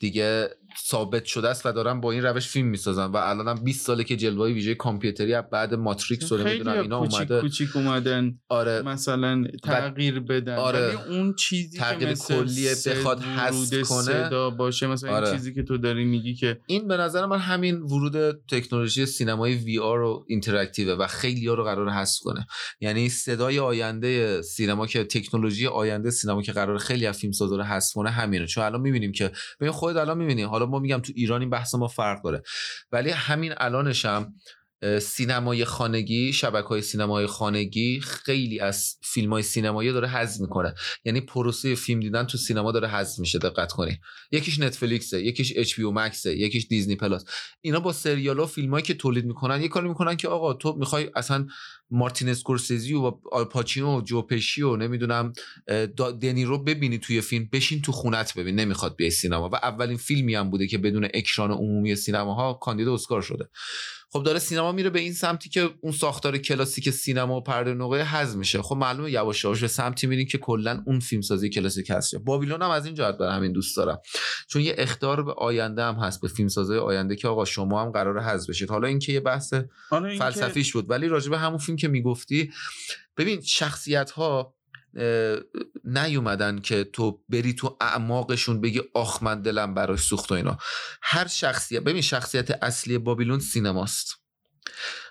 دیگه ثابت شده است و دارن با این روش فیلم می‌سازن و الان هم 20 ساله که جلوه ویژه کامپیوتری بعد ماتریکس رو نمی‌دونم اینا کوچیک اومده. کوچیک اومدن. آره. مثلا تغییر بدن. آره. اون چیزی تغییر که مثل کلیه بخواد حذف کنه. صدا باشه مثلا آره. این چیزی که تو داری میگی که این به نظر من همین ورود تکنولوژی سینمای VR و interactive و خیلی ها رو قرار حذف کنه. یعنی صدای آینده سینما که تکنولوژی آینده سینما که قرار خیلی از فیلم سازا رو حذف کنه همینه. چون الان می‌بینیم که ببین خودت الان می‌بینی. حالا ما میگم تو ایران این بحث ما فرق داره. ولی همین الانش هم سینمای خانگی شبکه های سینمای خانگی خیلی از فیلم های سینمایی داره حذف می‌کنه. یعنی پروسه فیلم دیدن تو سینما داره حذف میشه دقت کنی یکیش نتفلیکسه یکیش HBO Max ه یکیش Disney Plus. اینا با سریال و فیلم که تولید می‌کنن یه کاری می‌کنن که آقا تو می‌خوای اصلا مارتین اسکورسیزی و آلپاچینو و جو پشی و نمی‌دونم دنی رو ببینی توی فیلم بشین تو خونت ببین نمی‌خواد بیای سینما. و اولین فیلمی هم بوده که بدون اکران عمومی سینماها کاندید اسکار شده. خب داره سینما میره به این سمتی که اون ساختار کلاسیک سینما و پرده نقره حذف میشه. خب معلومه یواش یواش به سمتی میرین که کلا اون فیلم سازی کلاسیک هست. بابیلون هم از این جهت برای همین دوست دارم. چون یه اختار به آینده هم هست به فیلم سازی آینده که آقا شما هم قرار حذف بشید. حالا اینکه یه بحث فلسفیش بود ولی راجبه همون فیلم که می‌گفتی ببین شخصیت ها نیومدن که تو بری تو اعماقشون بگی آخ من دلم براش سوخت و اینا. هر شخصیت ببین شخصیت اصلی بابیلون سینماست.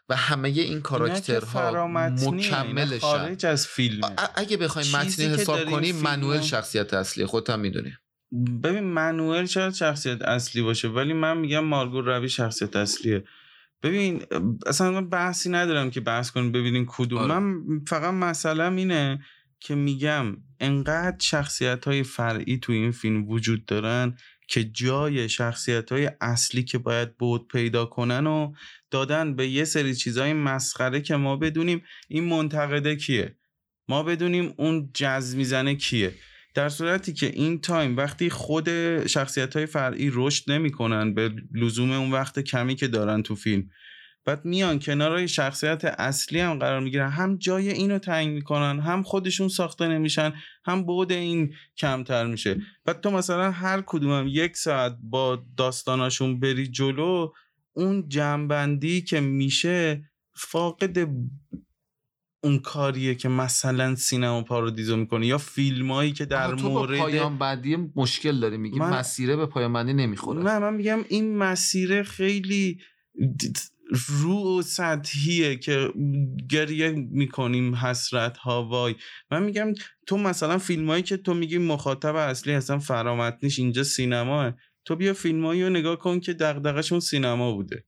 و همه این کاراکترها مکملشن. خارج از فیلم اگه بخوایم متنی حساب کنیم منوئل شخصیت اصلی خودت هم می‌دونی. ببین منوئل شاید شخصیت اصلی باشه ولی من میگم مارگو روی شخصیت اصلیه. ببین اصلا من بحثی ندارم که بحث کنیم ببینین کدوم. آره. من فقط مسئله اینه که میگم انقدر شخصیت های فرعی تو این فیلم وجود دارن که جای شخصیت های اصلی که باید بود پیدا کنن و دادن به یه سری چیزهای مسخره که ما بدونیم این منتقده کیه؟ ما بدونیم اون جز می‌زنه کیه؟ در صورتی که این تایم وقتی خود شخصیت های فرعی رشد نمی‌کنن به لزوم اون وقت کمی که دارن تو فیلم بعد میان کنار شخصیت اصلی هم قرار می‌گیرن. هم جای اینو تنگ می‌کنن هم خودشون ساخته نمیشن هم بعد این کمتر میشه. بعد تو مثلا هر کدومم یک ساعت با داستاناشون بری جلو اون جنبندی که میشه فاقد اون کاریه که مثلا سینما پارودیزو می‌کنه یا فیلمایی که در تو مورد با پایان بندی مشکل داری میگی من- مسیره به پایان بندی نمی‌خوره. نه من میگم این مسیر خیلی رو و سطحیه که گریه می‌کنیم حسرت ها وای. من میگم تو مثلا فیلمایی که تو میگی مخاطب اصلی اصلا فرامتنیش اینجا سینماه تو بیا فیلمایی رو نگاه کن که دغدغشون سینما بوده.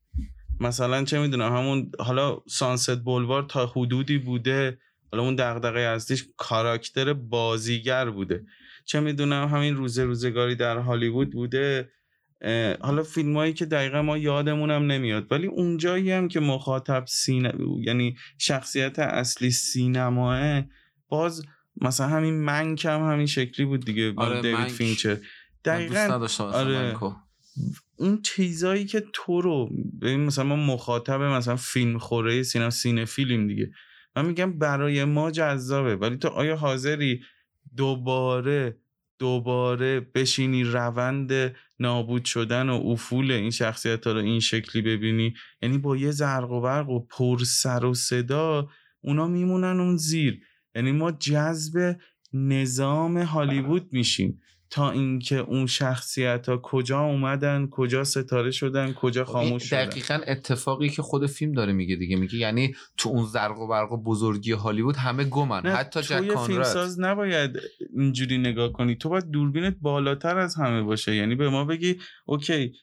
مثلا چه می‌دونم همون حالا سانست بولوار تا حدودی بوده حالا اون دغدغه اصلیش کاراکتر بازیگر بوده چه می‌دونم همین روزه روزگاری در هالیوود بوده حالا فیلم هایی که دقیقا ما یادمون هم نمیاد ولی اونجایی هم که مخاطب سینه یعنی شخصیت اصلی سینماه باز مثلا همین منک هم همین شکلی بود دیگه آره، دیوید. فینچر دقیقا آره. منکو. اون چیزایی که تو رو ببین مثلا ما مخاطب مثلا فیلم خوره سینما سینه فیلم دیگه. من میگم برای ما جذابه. ولی تو آیا حاضری دوباره دوباره بشینی روند نابود شدن و افول این شخصیت ها رو این شکلی ببینی؟ یعنی با یه زرق و برق و پر سر و صدا اونا میمونن اون زیر. یعنی ما جذب نظام هالیوود میشیم. تا اینکه اون شخصیت ها کجا اومدن کجا ستاره شدن کجا خاموش شدن. دقیقا اتفاقی که خود فیلم داره میگه دیگه. میگه یعنی تو اون زرق و برق و بزرگی هالیوود همه گمن. نه، حتی جک یه کانراد. فیلمساز نباید اینجوری نگاه کنی. تو باید دوربینت بالاتر از همه باشه. یعنی به ما بگی OK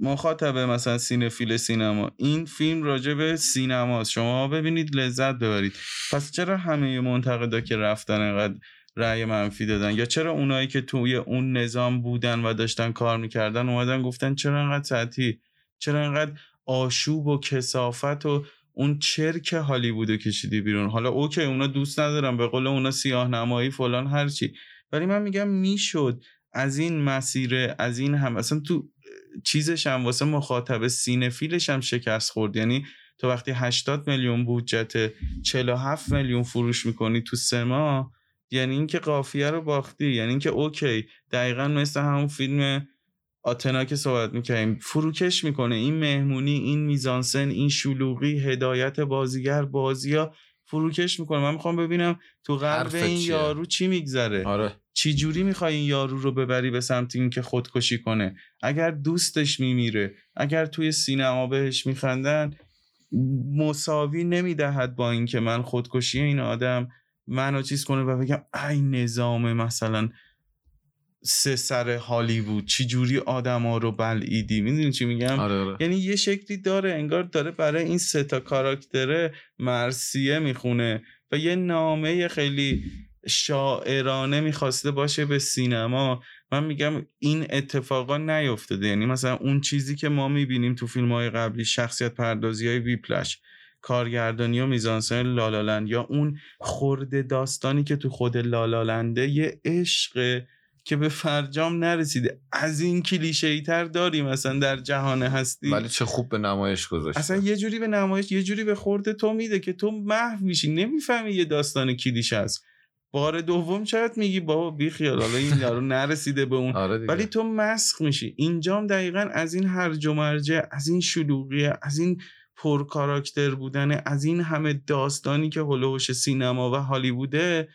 مخاطب مثلا cinephile سینما. این فیلم راجع به سینماست. شما ببینید لذت ببرید. پس چرا همه منتقدا که رفتن انقدر رأی منفی دادن. یا چرا اونایی که توی اون نظام بودن و داشتن کار می‌کردن اومدن گفتن چرا انقدر سطحی؟ چرا انقدر آشوب و کثافت و اون چرک هالیوودو کشیدی بیرون؟ حالا OK اونا دوست ندارم به قول اونا سیاه نمایی فلان هرچی ولی من میگم می‌شد از این مسیر از این هم اصلا تو چیزش هم واسه مخاطب cinephile ش هم شکست خورد. یعنی تو وقتی 80 میلیون بودجت 47 میلیون فروش می‌کنی تو سما یعنی اینکه قافیه رو باختی یعنی اینکه OK دقیقا مثل همون فیلم آتنا که صحبت می‌کنیم فروکش می‌کنه. این مهمونی این میزانسن این شلوغی هدایت بازیگر بازی ها فروکش می‌کنه. من می‌خوام ببینم تو قلب این چیه؟ یارو چی میگذره؟ آره. چی جوری می‌خوای این یارو رو ببری به سمت اینکه خودکشی کنه؟ اگر دوستش میمیره اگر توی سینما بهش میخندن مساوی نمی‌دهد با اینکه من خودکشی این آدم منو چیز کنه و بگم ای نظام مثلا سه سر هالیوود چی جوری آدم ها رو بلعیدی؟ می‌دونی چی میگم؟ آره آره. یعنی یه شکلی داره انگار داره برای این سه تا کاراکتره مرسیه می‌خونه و یه نامه خیلی شاعرانه می‌خواسته باشه به سینما. من میگم این اتفاقا نیفتاده. یعنی مثلا اون چیزی که ما می‌بینیم تو فیلم های قبلی شخصیت پردازی های ویپلش کارگردانی و میزانسن لالالند یا اون خورده داستانی که تو خود لالالنده یه عشق که به فرجام نرسیده. از این کلیشه ای تر داریم. مثلا در جهان هستی. ولی چه خوب به نمایش گذاشته. اصلا یه جوری به نمایش یه جوری به خورده تو میده که تو محو میشی. نمی‌فهمی یه داستان کلیشه است بار دوم شاید میگی؟ بابا بی خیال. حالا این یارو نرسیده به اون. آره ولی تو مسخ میشی. اینجام دقیقا از این هرج و مرجع از این شلوغی از این پر کاراکتر بودن از این همه داستانی که هلوش سینما و هالیووده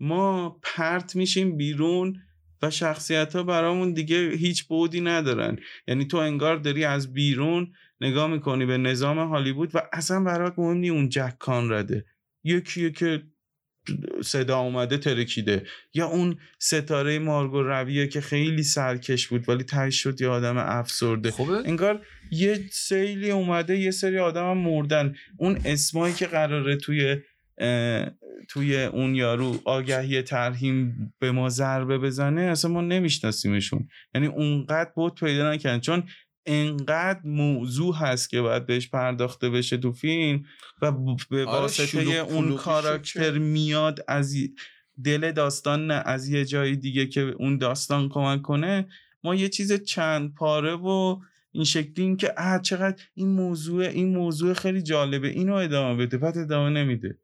ما پرت میشیم بیرون و شخصیت ها برامون دیگه هیچ بودی ندارن. یعنی تو انگار داری از بیرون نگاه می‌کنی به نظام هالیوود و اصلا برات مهم نی اون جک کانراده یکیه که صدا اومده ترکیده. یا اون ستاره مارگو رویه که خیلی سرکش بود ولی تهش شد یه آدم افسرده. خوبه؟ انگار یه سیلی اومده یه سری آدم هم مردن. اون اسمایی که قراره توی توی اون یارو آگهی ترهیم به ما ضربه بزنه اصلا ما نمیشناسیمشون. یعنی اونقدر بود پیدا نکردن. چون انقدر موضوع هست که باید بهش پرداخته بشه تو فیلم و به آره، واسطه شلوغ اون کاراکتر. میاد از دل داستان نه از یه جای دیگه که اون داستان کمک کنه ما یه چیز چند پاره و این شکلی این که اه چقدر این موضوع این موضوع خیلی جالبه اینو ادامه بده. بعد ادامه نمیده.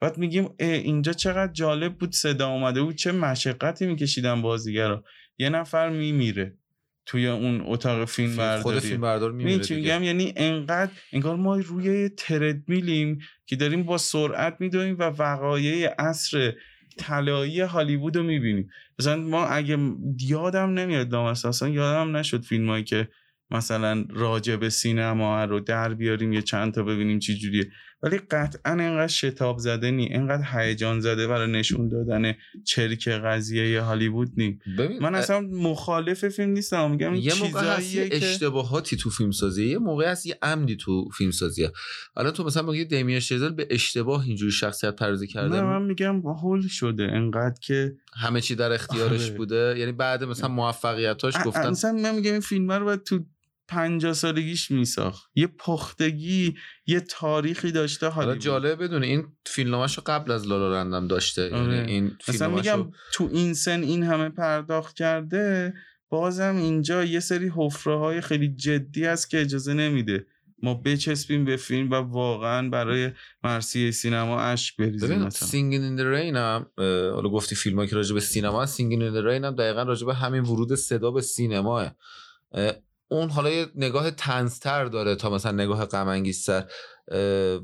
بعد میگیم اینجا چقدر جالب بود صدا اومده بود چه مشقتی میکشیدن بازیگرا. یه نفر میمیره. توی اون اتاق فیلم برداری خود فیلم بردار میمیره میگم؟ یعنی انقدر انگار ما روی تردمیلیم که داریم با سرعت میدویم و وقایع عصر طلایی هالیوود رو می‌بینیم. مثلا ما اگه یادم نمیاد دام اصلا یادم نشد فیلمایی که مثلا راجع به سینما رو در بیاریم یه چند تا ببینیم چی جوریه. ولی قطعا انقدر شتاب زده نی انقدر هیجان زده برای نشون دادن چرک قضیه هالیوود نی. من اصلا مخالف فیلم نیستم میگم یه موقع هست یه اشتباهاتی تو فیلم سازی یه موقع هست یه عمدی تو فیلم سازیه الان تو مثلا میگی دیمین شزل به اشتباه اینجوری شخصیت پردازی کرده؟ نه من میگم هول شده انقدر که همه چی در اختیارش آره. بوده؟ یعنی بعد مثلا موفقیتاش گفتن مثلا من میگم این فیلم رو تو پنجاه سالگیش میساخت. یه پختگی یه تاریخی داشته حالا جالب بدونه این فیلمنامه‌شو قبل از La La Land م داشته. یعنی آره. این مثلا میگم تو این سن این همه پرداخت کرده بازم اینجا یه سری حفره های خیلی جدی هست که اجازه نمیده ما بچسبیم به فیلم و واقعا برای مرثیه سینما اشک بریزیم Singin' in the Rain هم حالا گفتی فیلم که راجع به سینما Singin' in the Rain هم دقیقا راجع به همین ورود صدا به سینماست اون حالا یه نگاه تنزتر داره تا مثلا نگاه غم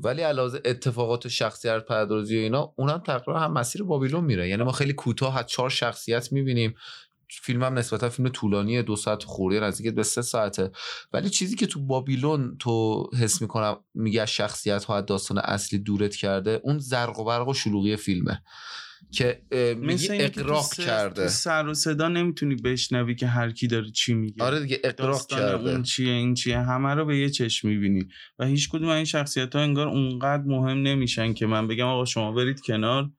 ولی علاوه اتفاقات و شخصیت پردازی و اینا اونم تقریبا هم مسیر بابیلون میره. یعنی ما خیلی کوتاه از چهار شخصیت می‌بینیم. فیلم هم نسبتا فیلم طولانیه دو ساعت خورده نزدیک به سه ساعته. ولی چیزی که تو بابیلون تو حس می‌کنم میگه شخصیت ها از داستان اصلی دورت کرده اون زرق و برق و شلوغی فیلمه. که میگه اقراق کرده. سر و صدا نمی‌تونی بشنوی که هر کی داره چی میگه. آره دیگه اقراق کرده. اون چیه این چیه همه رو به یه چشم می‌بینی. و هیچ کدوم این شخصیت ها انگار اونقدر مهم نمیشن که من بگم آقا شما برید کنار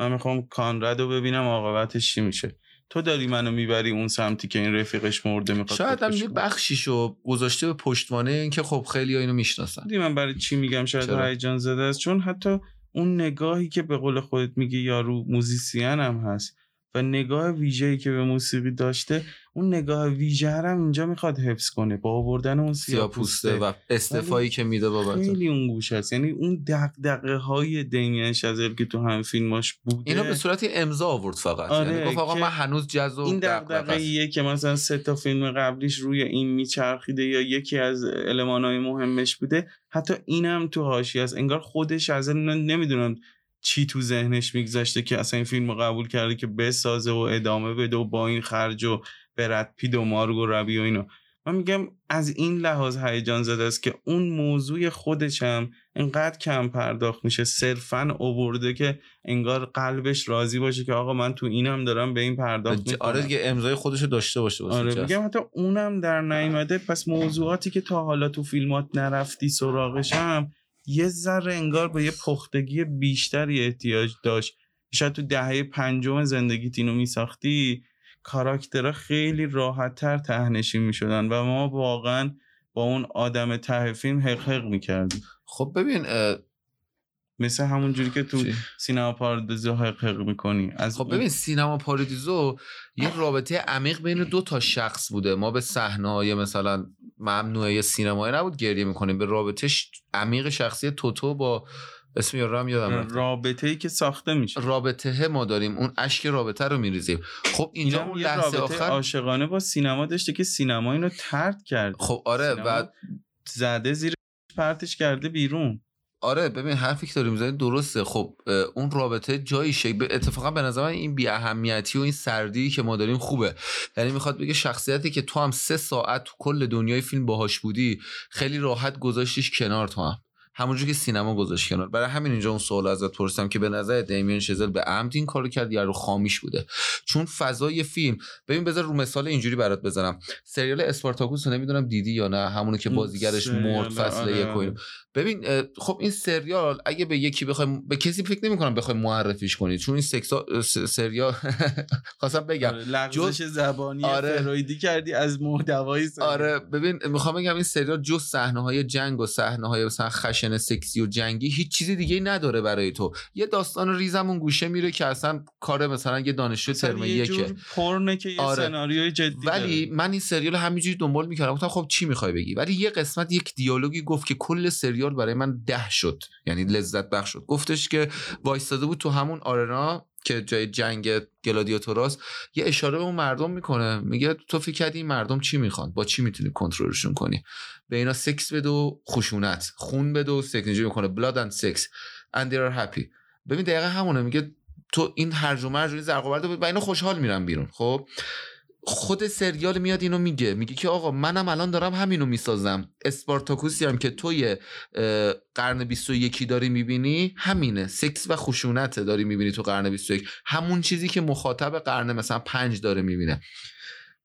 من می‌خوام کانرد رو ببینم عاقبتش چی میشه. تو داری منو می‌بری اون سمتی که این رفیقش مرده می‌خواد شاید هم یه بخشیشو گذاشته به پشتوانه این که خب خیلی اینو می‌شناسن. من برای چی میگم؟ شاید هیجان زده است. چون حتی اون نگاهی که به قول خودت میگه یارو موزیسین هم هست و نگاه ویژه‌ای که به موسیقی داشته اون نگاه ویژه هم اینجا می‌خواد حفظ کنه با آوردن اون سیاپوسته. و استفایی که میده بابت خیلی اون گوش هست. یعنی اون دغدغه های دینین شزل که تو هم فیلماش بوده. اینو به صورت امضا آورد فقط. آره یعنی گفت آقا من هنوز جز این دغدغه که مثلا سه تا فیلم قبلیش روی این میچرخیده یا یکی از المانهای مهمش بوده حتی اینم تو هاشی هست انگار خودش از نمی‌دونم چی تو ذهنش میگذشته که اصلا این فیلم رو قبول کرده که بسازه و ادامه بده و با این خرج و برد پید و مارگ و ربی و اینا. من میگم از این لحاظ هیجان زده است که اون موضوع خودش هم انقدر کم پرداخت میشه صرفا اوورده که انگار قلبش راضی باشه که آقا من تو اینم دارم به این پرداخت می‌کنم. آره دیگه امضای خودشو داشته باشه آره میگم حتی اونم در نیامده. پس موضوعاتی که تا حالا تو فیلمات نرفتی سراغش هم یه ذره انگار به یه پختگی بیشتری احتیاج داشت. شاید تو دهه پنجم زندگیت اینو میساختی کاراکترها خیلی راحتتر تهنشین می‌شدن و ما واقعا با اون آدم ته فیلم حق حق می‌کردیم. خب ببین مثل همون جوری که تو سینما پارادیزو حق حق می‌کنی. از خب ببین سینما پارادیزو یه رابطه عمیق بین دو تا شخص بوده. ما به صحنه مثلا ممنوعه سینمایی نبود گریه می‌کنیم. به رابطه عمیق شخصی توتو با اسم یارم یادم رابطه ای که ساخته میشه. رابطه ما داریم. اون اشک رابطه رو میریزیم. خب اینجا اون لحظه آخر عاشقانه با سینما داشته که سینما اینو ترد کرد خب آره و زده زیر پرتش کرده بیرون. آره ببین حرفی که داریم می‌زنید درسته. خب اون رابطه جایی شکل اتفاقا به نظر من این بی اهمیتی و این سردی که ما داریم خوبه. یعنی می‌خواد بگه شخصیتی که تو هم سه ساعت تو کل دنیای فیلم باهاش بودی خیلی راحت گذاشتیش کنار تو هم. همونجور که سینما گذاشت کنار. برای همین اینجا اون سوال ازت پرسیدم که به نظر دیمین شزل به عمد این کارو کرد یا رو خامیش بوده؟ چون فضای فیلم ببین بذار رو مثال اینجوری برات بزنم. سریال اسپارتاکوس رو نمی‌دونم دیدی یا نه؟ همونو که بازیگرش مرد فصل آره، یک آره. ببین خب این سریال اگه به یکی بخوایم به کسی فکر نمی کنم بخوایم معرفیش کنید چون این سکسا سریال [laughs] خواستم بگم. آره، لغزش زبانی آره. فرویدی کردی از محتوای آره ببین می‌خوام بگم این سریال جز صحنه های جنگ و صحنه های مثلا اکشن سکسی و جنگی هیچ چیزی دیگه نداره برای تو. یه داستان ریزمون گوشه میره که اصلا کار مثلا یه دانشجو ترم یکه. پرنه که یه آره. سناریوی جدی ولی داره. من این سریال همینجوری دنبال می‌کردم. گفتم خب چی می‌خوای بگی؟ ولی یه قسمت یک دیالوگی گفت که کل سریال برای من ده شد. یعنی لذت بخش شد. گفتش که وایستاده بود تو همون آرنا. که جای جنگ گلادیاتوراست یه اشاره به اون مردم می‌کنه. میگه تو فکر کردی این مردم چی می‌خوان؟ با چی می‌تونی کنترلشون کنی؟ به اینا سکس بده و خشونت. خون بده و سکس می‌کنه. And sex. And they are happy. ببین دقیقا همونه. میگه تو این هرج و مرج و این زرق و برق و اینا خوشحال میرن بیرون. خب؟ خود سریال میاد اینو میگه. میگه که آقا منم الان دارم همینو می‌سازم. اسپارتاکوسی هم که توی قرن 21 داری می‌بینی همینه. سکس و خشونت داری می‌بینی تو قرن 21 همون چیزی که مخاطب قرن مثلا پنج داره می‌بینه.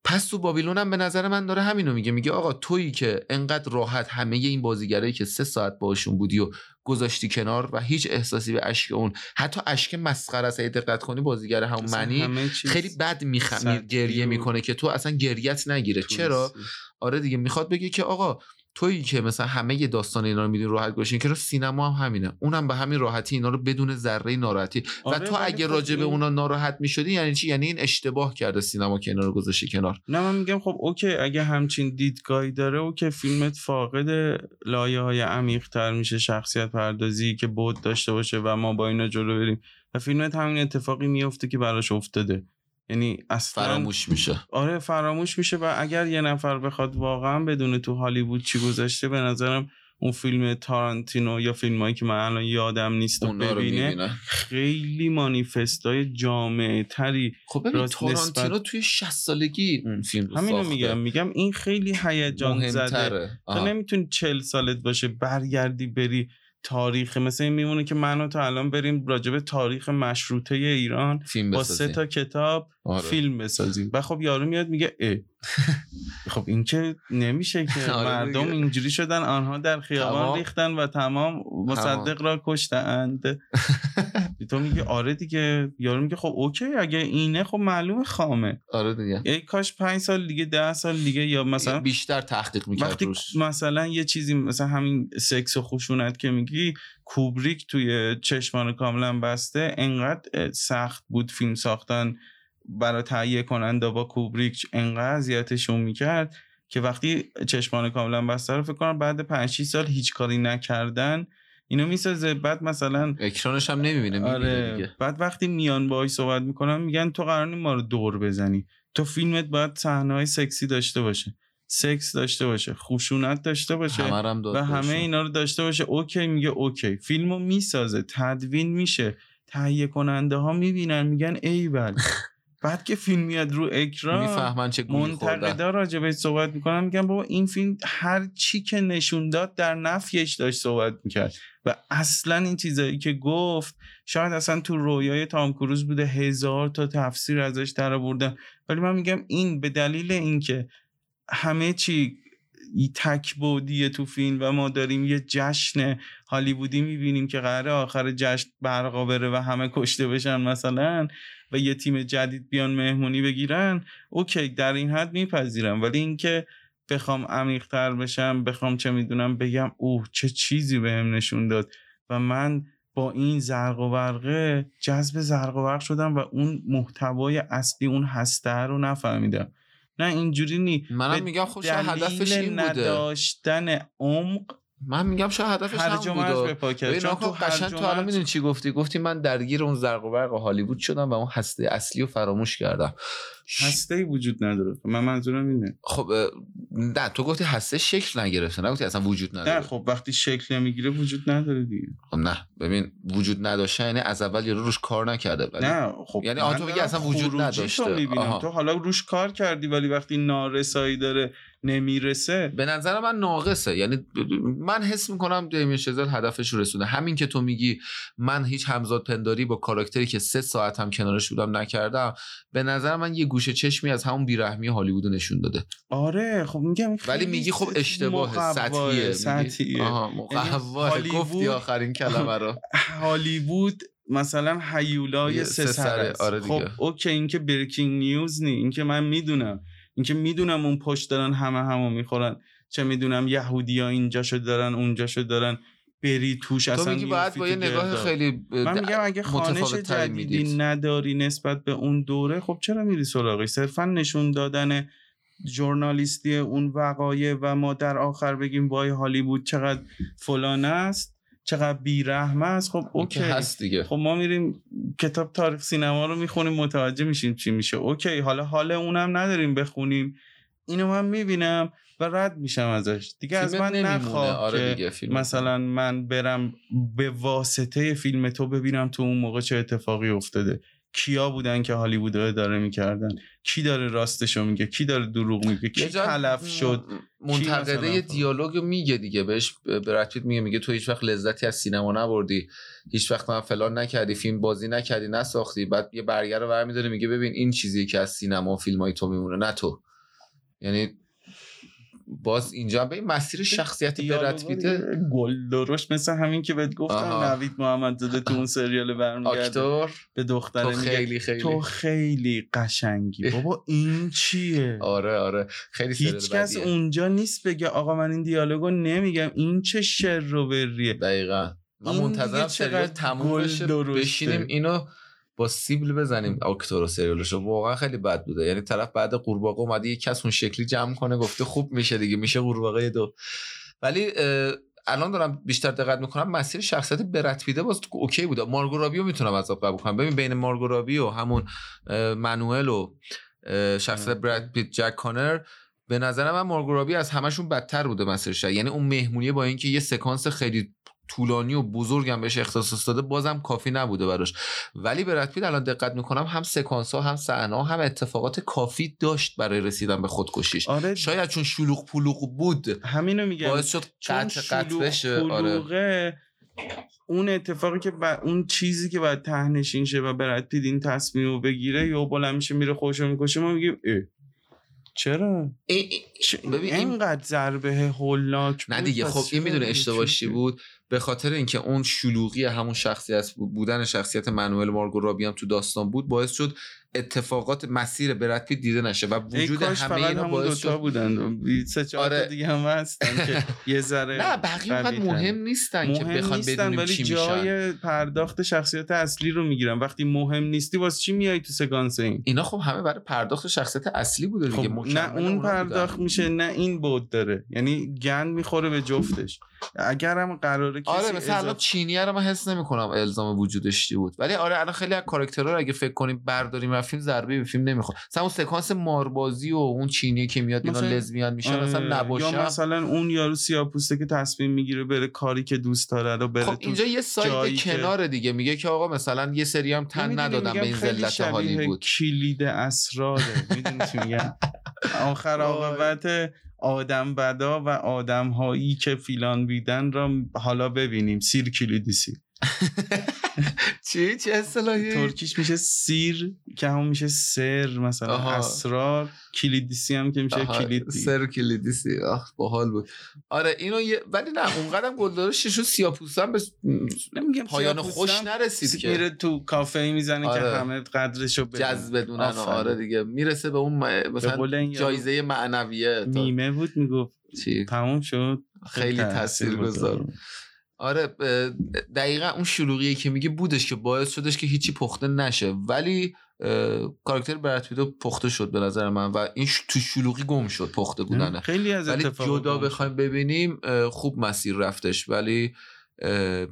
پس تو بابیلون هم به نظر من داره همینو میگه. میگه آقا تویی که انقدر راحت همه این بازیگرایی که سه ساعت باشون بودی و گذاشتی کنار و هیچ احساسی به اشک اون حتی اشک مسخره است دقت کنی بازیگر همون معنی چیز خیلی بد سطحی گریه می‌کنه که تو اصلا گریت نگیره. چرا. آره دیگه می‌خواد بگه که آقا تویی که مثلا همه داستان اینا رو می‌دونی راحت گوشین که سینما هم همینه. اونم به همین راحتی اینا رو بدون ذره ناراحتی. و آره، تو اگه خب راجع به اونا ناراحت می‌شدی یعنی چی؟ یعنی این اشتباه کرده سینما که اینا رو گذاشته کنار. نه من میگم خب اوکی اگه همچین دیدگاهی داره او که فیلمت فاقد لایه های عمیق تر میشه شخصیت پردازی که بود داشته باشه و ما با اینا جلو بریم. و فیلمت همین اتفاقی میفته که براش افتاده. یعنی اصلا فراموش میشه. آره فراموش میشه و اگر یه نفر بخواد واقعا بدون تو هالیوود چی گذاشته به نظرم اون فیلم تارانتینو یا فیلم هایی که من الان یادم نیست و ببینه خیلی مانیفستای جامعه تری خب ببین تارانتینو نسبت- توی 60 سالگی اون فیلم رو همینو ساخته. میگم میگم این خیلی هیجان زده. تو. نمی‌تونی چل سالت باشه برگردی بری تاریخ مثل این میمونه که من و تو الان بریم راجب تاریخ مشروطه ایران فیلم با سه تا کتاب آره. فیلم بسازیم. و خب یارو میاد میگه اه خب این که نمیشه که [laughs] آره مردم دیگه. اینجوری شدن آنها در خیابان تمام. ریختن و تمام مصدق را کشتند. [laughs] تو میگه آره دیگه یارو میگه خب اوکی اگه اینه خب معلومه خامه. آره دیگه. ای کاش پنج سال دیگه ده سال دیگه یا مثلا بیشتر تحقیق می‌کرد وقتی روش. مثلا یه چیزی مثلا همین سکس و خشونت که میگی کوبریک توی چشمان کاملا بسته انقدر سخت بود فیلم ساختن. برای تهیه کننده با کوبریک انقدر اذیتشون می‌کرد که وقتی چشمان کاملا بسته رو فکر کنم بعد 5 6 سال هیچ کاری نکردن اینو می‌سازه. بعد مثلا اکرانش هم نمی‌بینه می‌بینه آره. دیگه. بعد وقتی میان باهاش صحبت می‌کنن میگن تو قرار ما رو دور بزنی. تو فیلمت باید صحنه سکسی داشته باشه. سکس داشته باشه خشونت داشته باشه هم و همه بهشون. اینا رو داشته باشه. OK میگه OK. فیلمو می‌سازه تدوین میشه. تهیه کننده ها می‌بینن میگن ای بل [laughs] بعد که فیلم میاد رو اکران می‌فهمن چه منتقدا راجع بهش صحبت می‌کنن میگن بابا این فیلم هر چی که نشون داد در نفیش داشت صحبت می‌کرد. و اصلا این چیزایی که گفت شاید اصلا تو رویای تام کروز بوده هزار تا تفسیر ازش در بردن ولی من میگم این به دلیل اینکه همه چی تک بودیه تو فیلم و ما داریم یه جشن هالیوودی می‌بینیم که قراره آخر جشن برقا بره و همه کشته بشن مثلا و یه تیم جدید بیان مهمونی بگیرن اوکی در این حد میپذیرم. ولی اینکه بخوام عمیقتر بشم بخوام چه می‌دونم بگم اوه چه چیزی بهم نشون داد و من با این زرق و برقه جذب زرق و برق شدم و اون محتوای اصلی اون هسته رو نفهمیدم. نه اینجوری نی منم میگم خب شاید هدفش این بوده. نداشتن عمق من میگم شاید هدفش هرج و هم بوده به چون تو قشنگ تو الان می‌دونی چی گفتی؟ گفتی من درگیر اون زرق و برق هالیوود شدم و اون هسته اصلی رو فراموش کردم. هسته ای وجود نداره. من منظورم اینه. خب نه تو گفتی هسته شکل نگرفته نگفتی اصلا وجود نداره. نه خب وقتی شکل نمی‌گیره وجود نداره دیگه. خب نه ببین وجود نداشته یعنی از اول یارو روش کار نکرده ولی. نه خب یعنی آن تو بگی دارم اصلا وجود نداشته. تو. تو حالا روش کار کردی ولی وقتی نارسایی داره نمی‌رسه. به نظر من ناقصه. یعنی من حس می‌کنم دیمین شزل هدفش رو رسونده همین که تو میگی من هیچ همزاد پنداری با کاراکتری که سه ساعت هم کنارش بودم نکردم به نظر من یه گوشه چشمی از همون بیرحمی هالیوود نشون داده. آره خب میگم ولی میگی خب اشتباه سطحیه. سطحیه. هالیوود- گفتی آخرین کلمه رو. [laughs] هالیوود مثلا هیولای یه سه سه سر سره،. آره دیگه. خب اوکی این که بریکینگ نیوز نی این که من می‌دونم. این که می‌دونم اون پشت دارن همه همو می‌خورن چه می‌دونم یهودی ها اینجا شو دارن اونجا شو دارن بری توش تو اصلا میگی باید با یه تو نگاه. خیلی من میگم اگه خوانش جدیدی. نداری نسبت به اون دوره خب چرا میری سراغش صرفا نشون دادن ژورنالیستی اون وقایع و ما در آخر بگیم وای هالیوود چقدر فلان است چقدر بیرحم است خب که OK. هست دیگه. خب ما میریم کتاب تاریخ سینما رو می‌خونیم متوجه میشیم چی میشه. OK حالا حال اونم نداریم بخونیم. اینو من می‌بینم و رد میشم ازش. دیگه از من. نخواه آره که دیگه فیلم مثلا من برم به واسطه فیلم تو ببینم تو اون موقع چه اتفاقی افتاده. کیا بودن که هالیوود رو اداره می‌کردن؟ کی داره راستشو میگه؟ کی داره دروغ میگه؟ کی تلف شد؟ منتقده؟ دیالوگ رو میگه دیگه. بهش برد پیت میگه میگه تو هیچ وقت لذتی از سینما نبردی. هیچ وقت من فلان نکردی فیلم بازی نکردی نساختی. بعد یه برگر رو برمیداره میگه ببین این چیزی که از سینما و فیلم های تو میمونه نه تو. یعنی باز اینجا به این مسیر شخصیت برد پیت گل درشت مثل همین که بهت گفتم آها. نوید محمد زاده تو اون سریال برمیگرده. آکتور؟ به دختره تو خیلی خیلی. تو خیلی قشنگی. بابا این چیه؟ آره آره. خیلی هیچ کس. اونجا نیست بگه آقا من این دیالوگو نمیگم. این چه شر رو بریه؟ دقیقا. من منتظرم سریال تموم بشه. بشینیم اینو با سیبل بزنیم اکتور و سریالشو. واقعا خیلی بد بوده. یعنی طرف بعد قورباغه اومده یه کس اون شکلی جمع کنه گفته خوب میشه دیگه میشه قورباغه دو. ولی الان دارم بیشتر دقت می‌کنم مسیر شخصیت براد پیت باز okay بوده. مارگو رابی رو می‌تونم از قبول کنم. ببین بین مارگو رابی و همون منوئل و شخصیت. براد پیت جک کانر به نظر من مارگو رابی از همشون بدتر بوده مسیرش یعنی اون مهمونی با اینکه یه سکانس خیلی طولانی و بزرگم بهش اختصاص داده بازم کافی نبوده براش. ولی براد پیت الان دقت می‌کنم هم سکانس ها هم صحنه ها هم اتفاقات کافی داشت برای رسیدن به خودکشیش. آره. شاید چون شلوغ پلوغ بود همینو میگم. باعث شد قطع قطع آره. اون اتفاقی که با اون چیزی که باید تهنشین شه و برد پید این تصمیم رو بگیره یا بلند میشه میره خوشو می‌کشه ما میگیم اه. چرا؟ این- چه- ببین این- اینقدر ضربه هولناک نه دیگه خب این می‌دونه چی- بود؟ به خاطر اینکه اون شلوغی همون شخصیت بودن شخصیت منوئل مارگو رابی هم تو داستان بود باعث شد اتفاقات مسیر برد پیت دیده نشه و ای وجود کاش همه اینا باعث شد. بودن. سه چهار آره. دیگه هم هستن که [laughs] یه ذره نه بقیه اونقدر. مهم نیستن که مهم بخوان نیستن بدونیم ولی چی میشن. جای پرداخت شخصیت اصلی رو می‌گیرن. وقتی مهم نیستی واسه چی میای تو سکانس این؟ اینا خب همه برای پرداخت شخصیت اصلی بوده دیگه خب نه اون پرداخت بودن. میشه نه این بود داره. یعنی گند می‌خوره به جفتش. اگر هم قراره کسی آره مثلا الان چینیه رو من حس نمی‌کنم الزام وجودش بود. ولی آره الان خیلی از کاراکترها رو اگه فکر کنیم برداریم فیلم ضربه به فیلم نمی‌خوره. مثلا اون سکانس ماربازی و اون چینی که میاد اینا مثلا- لزبیان میشن اصلا نباشه یا مثلا اون یارو سیاپوسته که تصمیم می‌گیره بره کاری که دوست داره رو بره خب اینجا یه که- کنار دیگه میگه که آقا مثلا یه سری هم تن ندادن به این ذلت شبیه هالیوود. کلید اسراره. می‌دونی چی میگم؟ آخر عاقبت آدم بدا و آدم هایی که فیلان بیدن را حالا ببینیم. سیر کلیدیسی [laughs] چی؟ چه اصطلاحی؟ ترکیش میشه سیر که همون میشه سر مثلا. آها. اسرار کلیدیسی هم که میشه کلید. سر کلیدیسی. آخ باحال بود. آره اینو یه... ولی نه اونقدرم گلدار شیشو سیاپوستن به نمیگم پایان خوش نرسید که. میره تو کافه می‌زنه که آره. همه قدرشو. جذب آفرین. آره دیگه. می‌رسه به اون مثلا جایزه معنویه میمه بود می‌گفت. چی؟ تموم شد. خیلی تاثیر گذار. آره دقیقا اون شلوغیه که میگه بودش که باعث شدش که هیچی پخته نشه. ولی کاراکتر برد پیتو پخته شد به نظر من و این ش- تو شلوغی گم شد پخته بودنه. خیلی از ولی جدا. بخوایم ببینیم خوب مسیر رفتش. ولی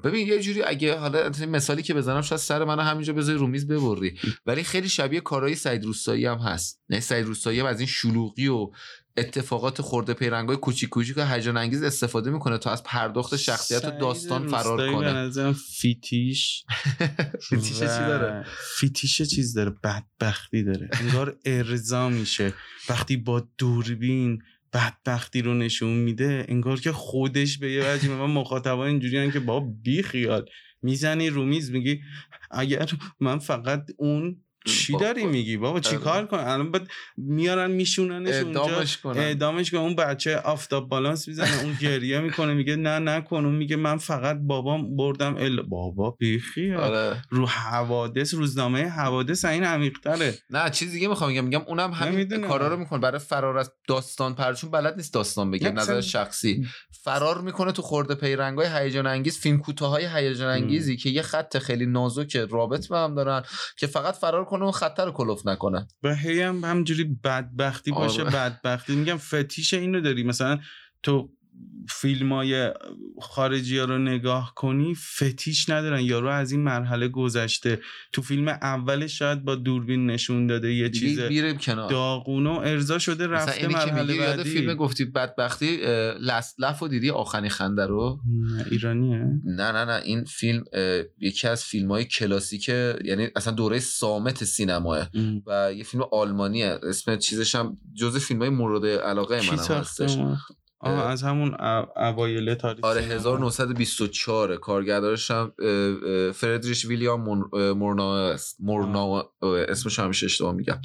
ببین یه جوری اگه حالا مثالی که بزنم شاید سر منو همینجا بذاری رو میز ببری. [laughs] ولی خیلی شبیه کارهای سعید روستایی هم هست. نه سعید روستایی هم از این شلوغی و اتفاقات خورده پیرنگای کوچیک کوچیک و هیجان انگیز استفاده می‌کنه تا از پرداخت شخصیت و داستان فرار کنه. نظرم فیتیش [laughs] فیتیش چی داره؟ فیتیش چیز داره؟ بدبختی داره. انگار ارضا میشه. وقتی با دوربین بدبختی رو نشون میده انگار که خودش به یه وجه من مخاطبا اینجوری که با بی خیال. می‌زنی رو میز میگی اگر من فقط اون چی با- داری میگی؟ بابا چی آره. کار کن؟ الان بعد میارن میشوننش اونجا. اعدامش کنن. اعدامش که اون بچه آفتاب بالانس می‌زنه اون گریه می‌کنه میگه نه نکن. اون میگه من فقط بابام بردم ال بابا بیخی آره. رو حوادث روزنامه حوادث این عمیق‌تره. نه چیز دیگه می‌خوام بگم. میگم اونم همین. کارا رو می‌کنه. برای فرار از داستان پرچون بلد نیست داستان بگه. نظر شخصی. فرار می‌کنه تو خورده پیرنگای هیجان انگیز فیلم کوتاهای هیجان انگیزی که یه خط خیلی نازک رابط به هم دارن که فقط فرار کنه و خطر رو کلوف نکنه. و هی هم همجوری بدبختی باشه آره. بدبختی. میگم فتیش اینو داری. مثلا تو فیلم های خارجی ها رو نگاه کنی فتیش ندارن. یارو از این مرحله گذشته. تو فیلم اولش شاید با دوربین نشون داده یه چیز داغونه و ارضا شده رفته مرحله یاد بعدی. فیلم گفتی بدبختی لست لف و دیدی؟ آخرین خنده رو؟ نه، ایرانیه. نه نه نه. این فیلم یکی از فیلم های کلاسیک یعنی اصلا دوره سامت سینماه ام. و یه فیلم آلمانیه. اسم چیزش هم جز فیلم های مورد علاقه ساخته هستش؟ آه. از همون او- اوایل تاریخ آره سینما. 1924 کارگردانش هم فردریش ویلیام مورنا است. مورنا اسمش همیشه اشتباه میگم.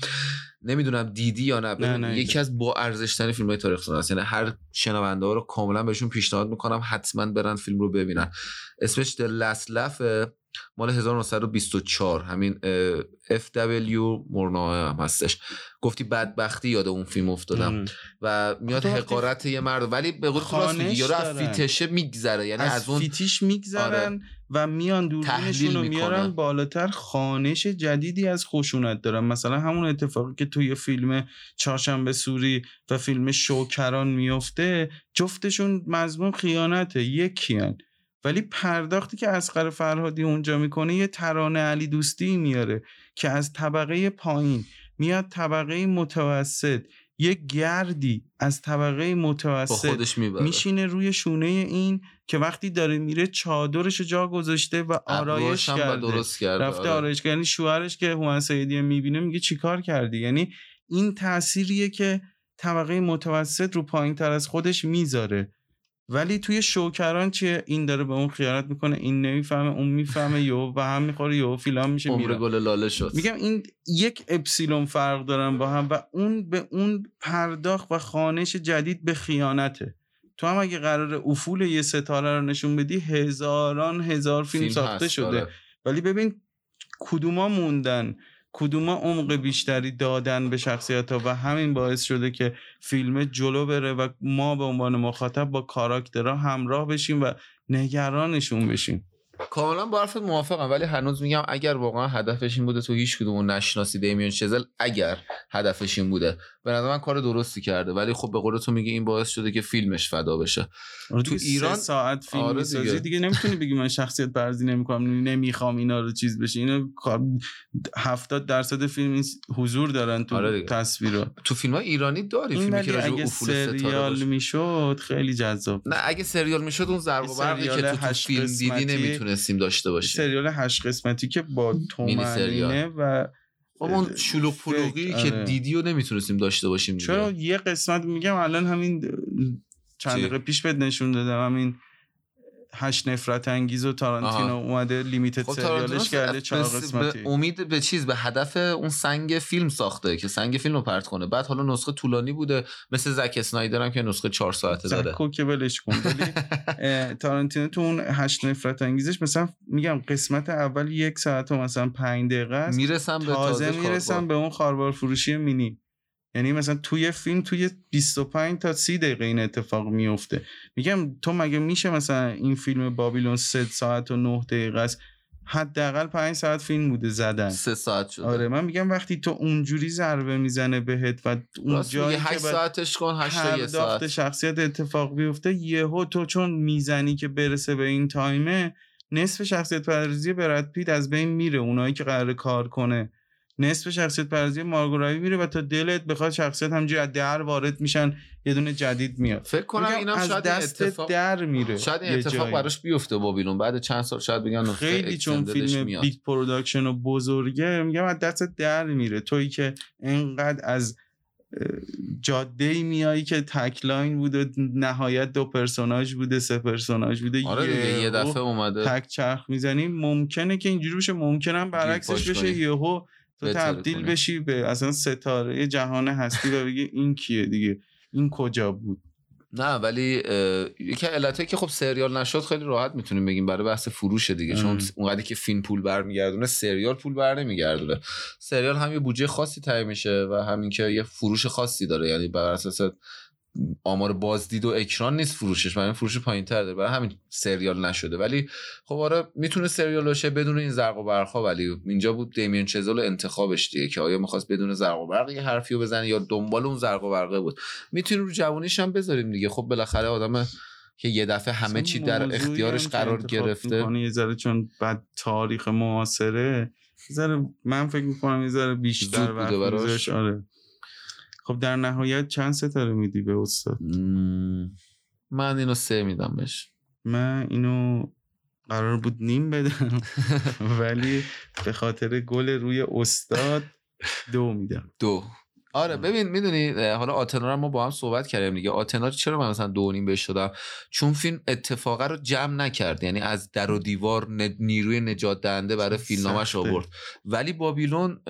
نمی‌دونم دیدی یا نه, ببین، نه، یکی از با ارزش ترین فیلم های تاریخ سینما است. یعنی هر شنونده ها رو کاملا بهشون پیشنهاد می‌کنم حتما برن فیلم رو ببینن. اسمش The Last Laugh مال 1924 همین FW مورنا هم هستش. گفتی بدبختی یاد اون فیلم افتادم. ام. و میاد حقارت یه مرد ولی به قول خانش یارو از. فیتشه میگذره. یعنی از, از, اون فیتیش میگذرن و میان دوربینشون تحلیل رو می‌کنه. میارن بالاتر. خانش جدیدی از خشونت دارن. مثلا همون اتفاقی که توی فیلم چهارشنبه سوری و فیلم شوکران میفته جفتشون مضمون خیانته. یکیان ولی پرداختی که اسقر فرهادی اونجا می‌کنه یه ترانه علی دوستی میاره که از طبقه پایین میاد طبقه متوسط یه گردی از طبقه متوسط خودش میشینه روی شونه این که وقتی داره میره چادرش جا گذاشته و آرایش کرده درست کرده. رفته آره. آرایش کرده. یعنی شوهرش که هومن سیدی می‌بینه میگه چیکار کردی؟ یعنی این تأثیریه که طبقه متوسط رو پایین تر از خودش می‌ذاره. ولی توی شوکران چیه؟ این داره به اون خیانت می‌کنه این نمی‌فهمه اون می‌فهمه یهو به هم می‌خوره یهو فیلان میشه میره. گل لاله شد. میگم این یک اپسیلون فرق دارن با هم و اون به اون پرداخت و خانش جدید به خیانته. تو هم اگه قرار افول یه ستاره رو نشون بدی هزاران هزار فیلم, ساخته هست، شده. آره. ولی ببین کدوما موندن؟ کدوما عمق بیشتری دادن به شخصیت ها و همین باعث شده که فیلم جلو بره و ما به عنوان مخاطب با کاراکترها همراه بشیم و نگرانشون بشیم؟ کاملا با حرفت موافقم ولی هنوز میگم اگر واقعا هدفش این بوده تو هیچ کدوم نشناسی دیمیون شزل اگر هدفش این بوده به نظر من کار درستی کرده ولی خب به قول تو میگه این باعث شده که فیلمش فدا بشه تو دیگه ایران- ساعت فیلم آره می‌سازی دیگه. دیگه. نمی‌تونی بگی من شخصیت برزی نمی‌کنم نمی‌خوام اینا رو چیز بشه اینو کار- هفتاد درصد فیلم این حضور دارن تو آره دیگه. تصویر تو فیلم ایرانی داری فیلمی که راجع سریال می‌شد خیلی جذاب نه اگه سریال می‌شد اون ضرب و برقی که تو, تو فیلم دیدی قسمتی- نمی‌تونستیم داشته باشیم سریال هشت قسمتی که با. تومنینه و خب اون شلوغ پلوغی که آره. دیدی و نمی‌تونستیم داشته باشیم دیگه. چرا یه قسمت میگم الان همین چند؟ دقیقه پیش بهت نشون دادم همین هشت نفرت انگیز و تارانتینو. اومده لیمیتد خب سریالش کرده چهار قسمتی به امید به چیز به هدف اون سنگ فیلم ساخته که سنگ فیلم رو پرت کنه. بعد حالا نسخه طولانی بوده. مثل زک اسنایدر هم که نسخه چهار ساعته داره زکو که ولش کن. ولی [laughs] تارانتینو تو اون هشت نفرت انگیزش مثلا میگم قسمت اول یک ساعت و مثلا پنج دقیقه است. می‌رسم به تازه تازه می‌رسم. به اون خاربار فروشی مینی. یعنی مثلا توی فیلم توی 25 تا 30 دقیقه این اتفاق میفته. میگم تو مگه میشه مثلا این فیلم بابیلون 3 ساعت و 9 دقیقه است؟ حداقل 5 ساعت فیلم بوده زدن. سه ساعت شده. آره من میگم وقتی تو اونجوری ضربه می‌زنه بهت و اون راست جایی میگه که 8 بعد ساعتش کن 8 تا یه پرداخت ساعت. شخصیت اتفاق بیفته یهو تو چون می‌زنی که برسه به این تایمه نصف شخصیت پردازی براد پیت از بین میره اونایی که قرار کار کنه. نصف شخصیت پردازی مارگو رابی میره و تا دلت بخواد شخصیت همجوری از در وارد میشن یه دونه جدید میاد. فکر کنم اینم از شاید دست اتفاق در میره شاید این یه اتفاق. براش بیفته بابیلون بعد چند سال شاید بگن خیلی چون فیلم میاد. big production و بزرگه میگم از دست در میره. تویی که انقدر از جاده ای میایی که تک line بوده نهایت دو پرسوناج بوده سه پرسوناج بوده آره دیگه یه یهو دفعه اومده. تک چرخ می‌زنی. ممکنه که اینجوری بشه ممکنه هم برعکسش بشه. یهو تو تبدیل. بشی به اصلا ستاره جهان هستی و بگی این کیه دیگه این کجا بود نه ولی یکی علته که خب سریال نشد خیلی راحت می‌تونیم بگیم برای بحث فروشه دیگه چون. اونقدری که فیلم پول برمیگردونه سریال پول بر نمیگردونه سریال هم یه بودجه خاصی تعیین میشه و همین که یه فروش خاصی داره یعنی بر اساس آمار بازدید و اکران نیست فروشش. برای فروش پایین تر داره برای همین سریال نشده. ولی خب آره می‌تونه سریال باشه بدون این زرق و برقها. ولی اینجا بود دیمین چزل انتخابش دیگه که آیا می‌خواست بدون زرق و برق یه حرفی رو بزنه یا دنبال اون زرق و برقه بود. می‌تونیم رو جوونیش هم بذاریم دیگه. خب بالاخره آدم که یه دفعه همه چی در اختیارش قرار گرفته. یه ذره چون بعد تاریخ معاصره ذره من فکر می‌کنم یه ذره بیشتر وقت. آره. خب در نهایت چند ستاره میدی به استاد؟ مم، من اینو سه میدم بهش. من اینو قرار بود نیم بدم [laughs] ولی به خاطر گل روی استاد دو میدم. دو. آره ببین می‌دونی حالا آتنا رو ما با هم صحبت کردیم دیگه. آتنا چرا من مثلا دو نیم بهش دادم؟ چون فیلم اتفاقه رو جمع نکرد. یعنی از در و دیوار نیروی نجات دهنده برای فیلمنامش. آورد. ولی بابیلون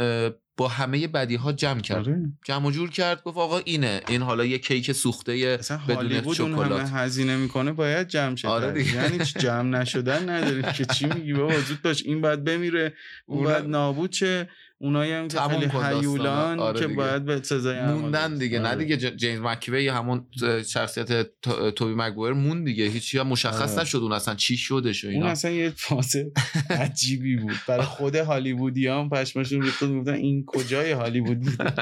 با همه بدی ها جمع کرد. آره. جمع و جور کرد گفت آقا اینه. این حالا یه کیک سوخته بدون اون همه شکلات. هزینه می‌کنه باید جمع شه آره. یعنی جمع نشدن نداریم که چی میگی؟ بابا زود باش این باید بمیره اون باید نابود شه. اونایی هم که خیلی. هیولان آره که دیگه. باید به سزای موندن. دیگه نه آره. دیگه ج- جیمز مکوی همون اه، شخصیت تو- توبی مگوایر مون دیگه هیچی هم مشخص آره. نشد اون اصلا چی شدش و اون اینا اصلا یه فاز عجیبی بود برای [laughs] خود هالیوودی هم پشمشون ریخته می‌گفتن این کجای هالیوود بود [laughs]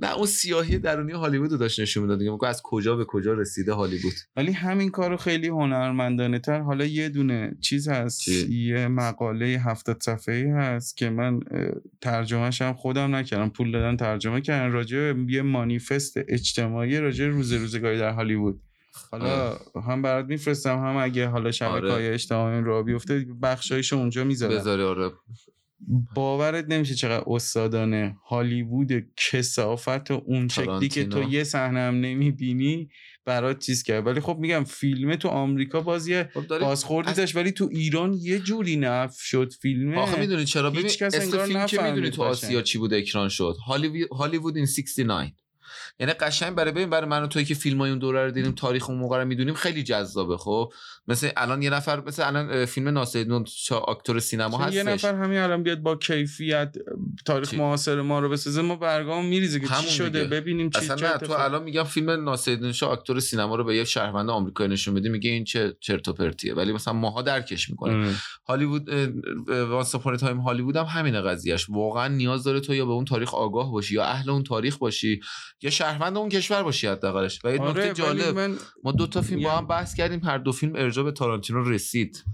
نه اون سیاهی درونی هالیوود رو داشت نشون می‌داد دیگه از کجا به کجا رسیده هالیوود ولی همین کارو خیلی هنرمندانه تر حالا یه دونه چیز هست چی؟ یه مقاله هفتاد صفحه‌ای هست که من ترجمهش هم خودم نکردم. پول دادن ترجمه کردن. راجع به یه مانیفست اجتماعی راجع به روز روزگاری در هالیوود. حالا هم برات میفرستم هم اگه حالا شبکه های آره. اجتماعی رو بیفته بخشایشو اونجا می‌ذارم. بذاری آره. باورت نمیشه چقدر استادانه هالیوود کسافت و اون شکلی که تو. یه صحنه هم نمی‌بینی برات چیز کرد. ولی خب میگم فیلمه تو آمریکا باز یه خب بازخوردی از- داشت ولی تو ایران یه جوری نف شد فیلمه آخه می‌دونی چرا؟ ببین اسم فیلم که می‌دونی تو آسیا. چی بود اکران شد. هالیوود هالیوود این 69 یعنی قشنگ برای ببین برای من و توی که فیلم های اون دوره رو دیدیم تاریخ اون موقع رو می‌دونیم خیلی جذابه خب مثل الان یه نفر مثل الان فیلم ناصرالدین آکتور سینما چون یه هستش نفر همین الان بیاد با کیفیت تاریخ؟ معاصر ما رو بسازه ما برگام میریزه که چی شده دیگه. ببینیم چی اصلا نه تو الان میگم فیلم ناصرالدین شاه آکتور سینما رو به یه شهروند آمریکایی نشون بدی میگه این چه چرت و پرتیه ولی مثلا ماها درکش می‌کنیم آره. هالیوود Once Upon Time Hollywood هم همینه قضیهش واقعا نیاز داره تو یا به اون تاریخ آگاه باشی یا اهل اون تاریخ باشی یا شهروند اون کشور باشی حداقلش. و یه آره، نکته جالب من ما دو تا فیلم با هم بحث کردیم هر دو فیلم ارجاع به تارانتینو رسید.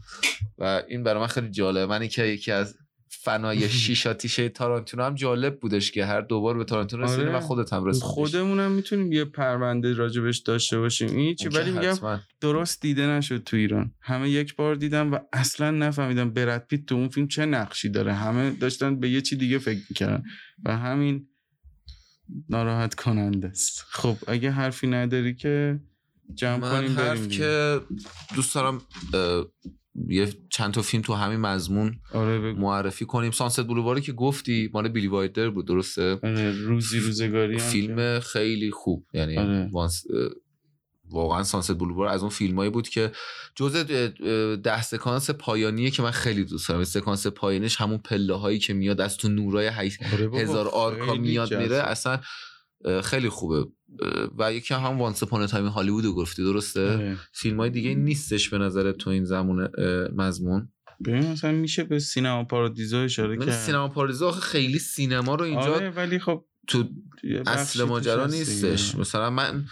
و این برای من خیلی جالب منی که یکی از فنای [laughs] شیشا تیشه تارانتینو هم جالب بودش که هر دوبار به تارانتینو رسیدیم آره. و خودت هم رسیدی خودمونم می‌تونیم یه پرونده راجبش داشته باشیم. این چی؟ ولی میگم درست دیده نشد تو ایران. همه یک بار دیدم و اصلا نفهمیدم برد پیت تو اون فیلم چه نقشی داره. همه داشتن به یه چی دیگه فکر می‌کردن. و همین ناراحت کننده است. خب اگه حرفی نداری که جمع من کنیم بریم حرف دیگه. که دوست دارم یه چند تا فیلم تو همین مضمون آره بگو. معرفی کنیم. سانست بلوواری که گفتی مال بیلی وایدر بود درسته؟ آره روزی روزگاری هم فیلم خیلی خوب یعنی آره. وانس- واقعا سانست بلووار از اون فیلمایی بود که جزء ده سکانس پایانیه که من خیلی دوست دارم سکانس پایانیش همون پله هایی که میاد از تو نورای آره هزار آرکا میاد میره. اصلا خیلی خوبه و یکی هم Once Upon Time Hollywood رو گفتی درسته آره. فیلم های دیگه نیستش به نظر تو این زمان مضمون ببین مثلا میشه به سینما پارادیزو اشاره کرد سینما آخه خیلی سینما رو اینجا آره ولی خب تو اصل ماجرا نیستش. مثلا من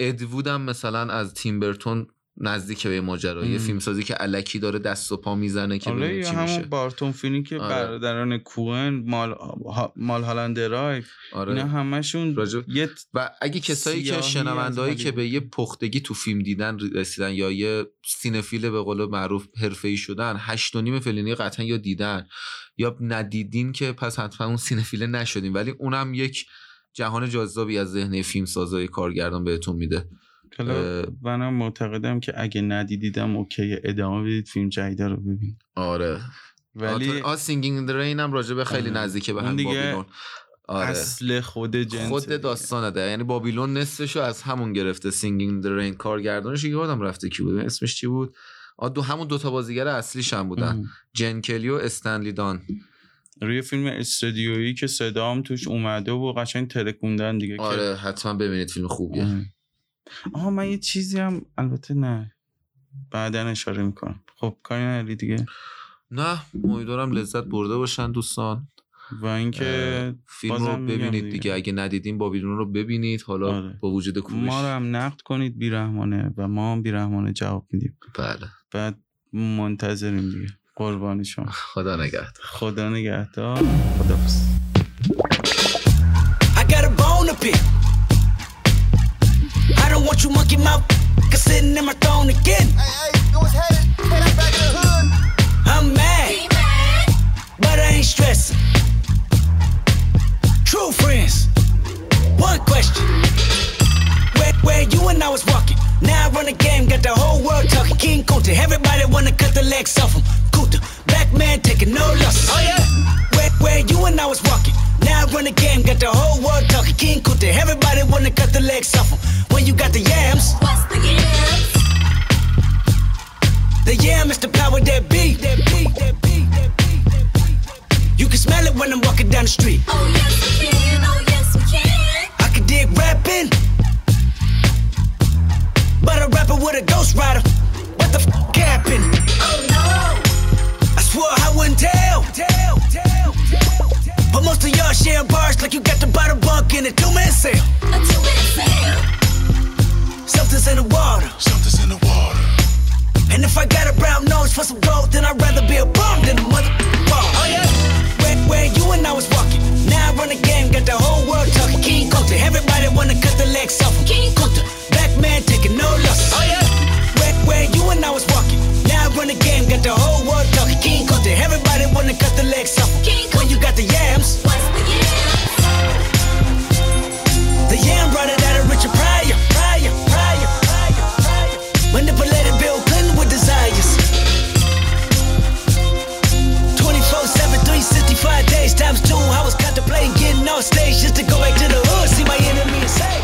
اد وودم مثلا از تیم برتون نزدیک به ماجرا یه. فیلم سازی که الکی داره دست و پا می‌زنه که آره چی همون میشه بارتون فینکه آره. برادران کوهن Mul- Mulholland Drive آره اینا همشون راجب- یه و اگه کسایی که شنوندهایی که به. یه پختگی تو فیلم دیدن رسیدن یا یه cinephile به قول معروف حرفه‌ای شدن هشت و نیم فلینی قطعا یا دیدن یا ندیدین که پس حتما اون cinephile ه نشدین ولی اونم یک جهان جذابی از ذهن فیلم سازای کارگردان بهتون میده. منم معتقدم که اگه ندیدیدم okay ادامه بدید فیلم جدیده رو ببین آره. ولی آ Singing in the Rain هم راجع به خیلی آره. نزدیکه به هم دیگه بابیلون. آره. اصل خود جنس خود داستانه ده. یعنی بابیلون نصفشو از همون گرفته Singing in the Rain کارگردانش یادم رفته کی بود؟ اسمش چی بود؟ آ دو همون دوتا بازیگر اصلیش هم بودن. جین کلی و استنلی دانن. روی فیلم استودیویی که صدام توش اومده و قشنگ ترکوندن دیگه که آره حتما ببینید فیلم خوبیه. آه. آها من یه چیزی هم البته نه. بعدا اشاره می‌کنم. خب کاری نداری دیگه؟ نه امیدوارم لذت برده باشن دوستان. و اینکه فیلم رو ببینید دیگه. دیگه. اگه ندیدین بابیلون رو ببینید. حالا آره. با وجود کوبش ما رو هم نقد کنید بیرحمانه. و ما هم بیرحمانه جواب میدیم. بله. بعد منتظریم دیگه. قربانی شما خدا نگهدار خدا نگهدار خدافظ I got a bone to pick. I don't want you monkey mouth sitting in my throne again. Hey, hey, it was headed, headed back in the hood. I'm mad, but I ain't stressing. True friends. One question. Where, where you and I was walking. Now I run the game, got the whole world talking. King Kunta, everybody wanna cut the legs off him. Kunta, black man taking no losses. Oh yeah. Where, where you and I was walking. Now I run the game, got the whole world talking. King Kunta, everybody wanna cut the legs off him. When you got the yams, What's the yams? the yam is the power that be. That be, that be, that be, that be. You can smell it when I'm walking down the street. Oh yes we can, oh yes we can. I can dig rapping, but a rapper with a ghost rider. What the f happened? Oh no, I swore I wouldn't tell. tell, tell, tell, tell. But most of y'all sharing bars like you got to buy the bunk in a two man sale. a two-man sale. Something's in the water. Something's in the water. And if I got a brown nose for some gold, then I'd rather be a bum than a mother. Oh yeah. Where, where you and I was walking. Now I run the game, got the whole world talking. King Kunta, everybody wanna cut the legs off. King Kunta, black man taking no losses. Oh yeah. Where, where you and I was walking. I run the game, got the whole world talking. King Kunta, everybody wanna cut the legs off. King When you got the yams, What's the yams? the yam brought it out of Richard Pryor. Pryor, Pryor, Pryor, Pryor. Manipulated Bill Clinton with desires. 24 7, 365 days times two. I was contemplating getting off stage just to go back to the hood, see my enemy and say,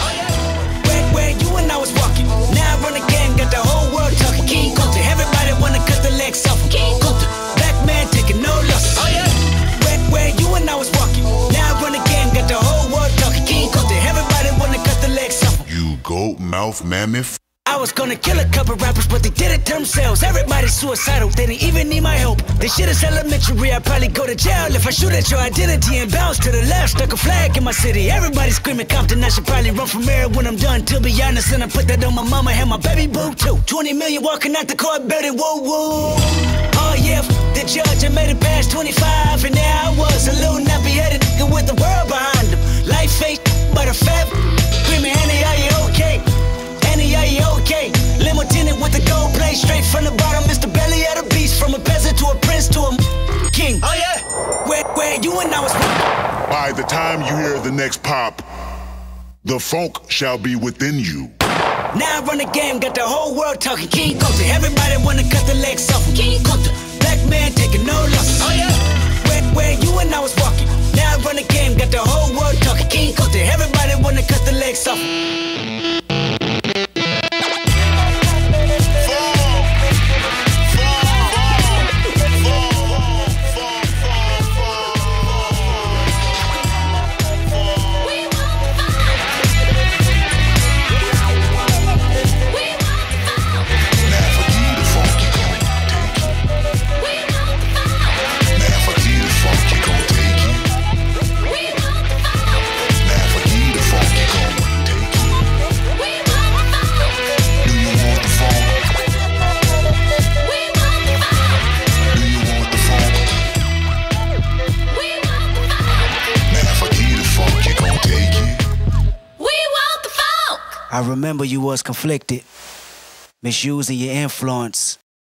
mouth mammoth. I was gonna kill a couple rappers, but they did it themselves. Everybody's suicidal, they didn't even need my help. This shit is elementary, I'd probably go to jail if I shoot at your identity and bounce to the left. Stuck a flag in my city, everybody screaming Compton. I should probably run from mayor when I'm done. To be honest, and I put that on my mama and my baby boo too. 20 million walking out the court building, woo woo. Oh yeah, the judge, I made it past 25, and there I was, a little nappy headed nigga with the world behind him. Life ain't but a fab. Screaming, Limo tinted with the gold plate, straight from the bottom. Mr. Belly of the beast, from a peasant to a prince to a king. Oh yeah, where where you and I was. By the time you hear the next pop, the funk shall be within you. Now I run the game, got the whole world talking. King Kunta, everybody wanna cut the legs off. him. King Kunta, black man taking no losses. Oh yeah, where where you and I was walking. Now I run the game, got the whole world talking. King Kunta, everybody wanna cut the legs off. I remember you was conflicted, misusing your influence.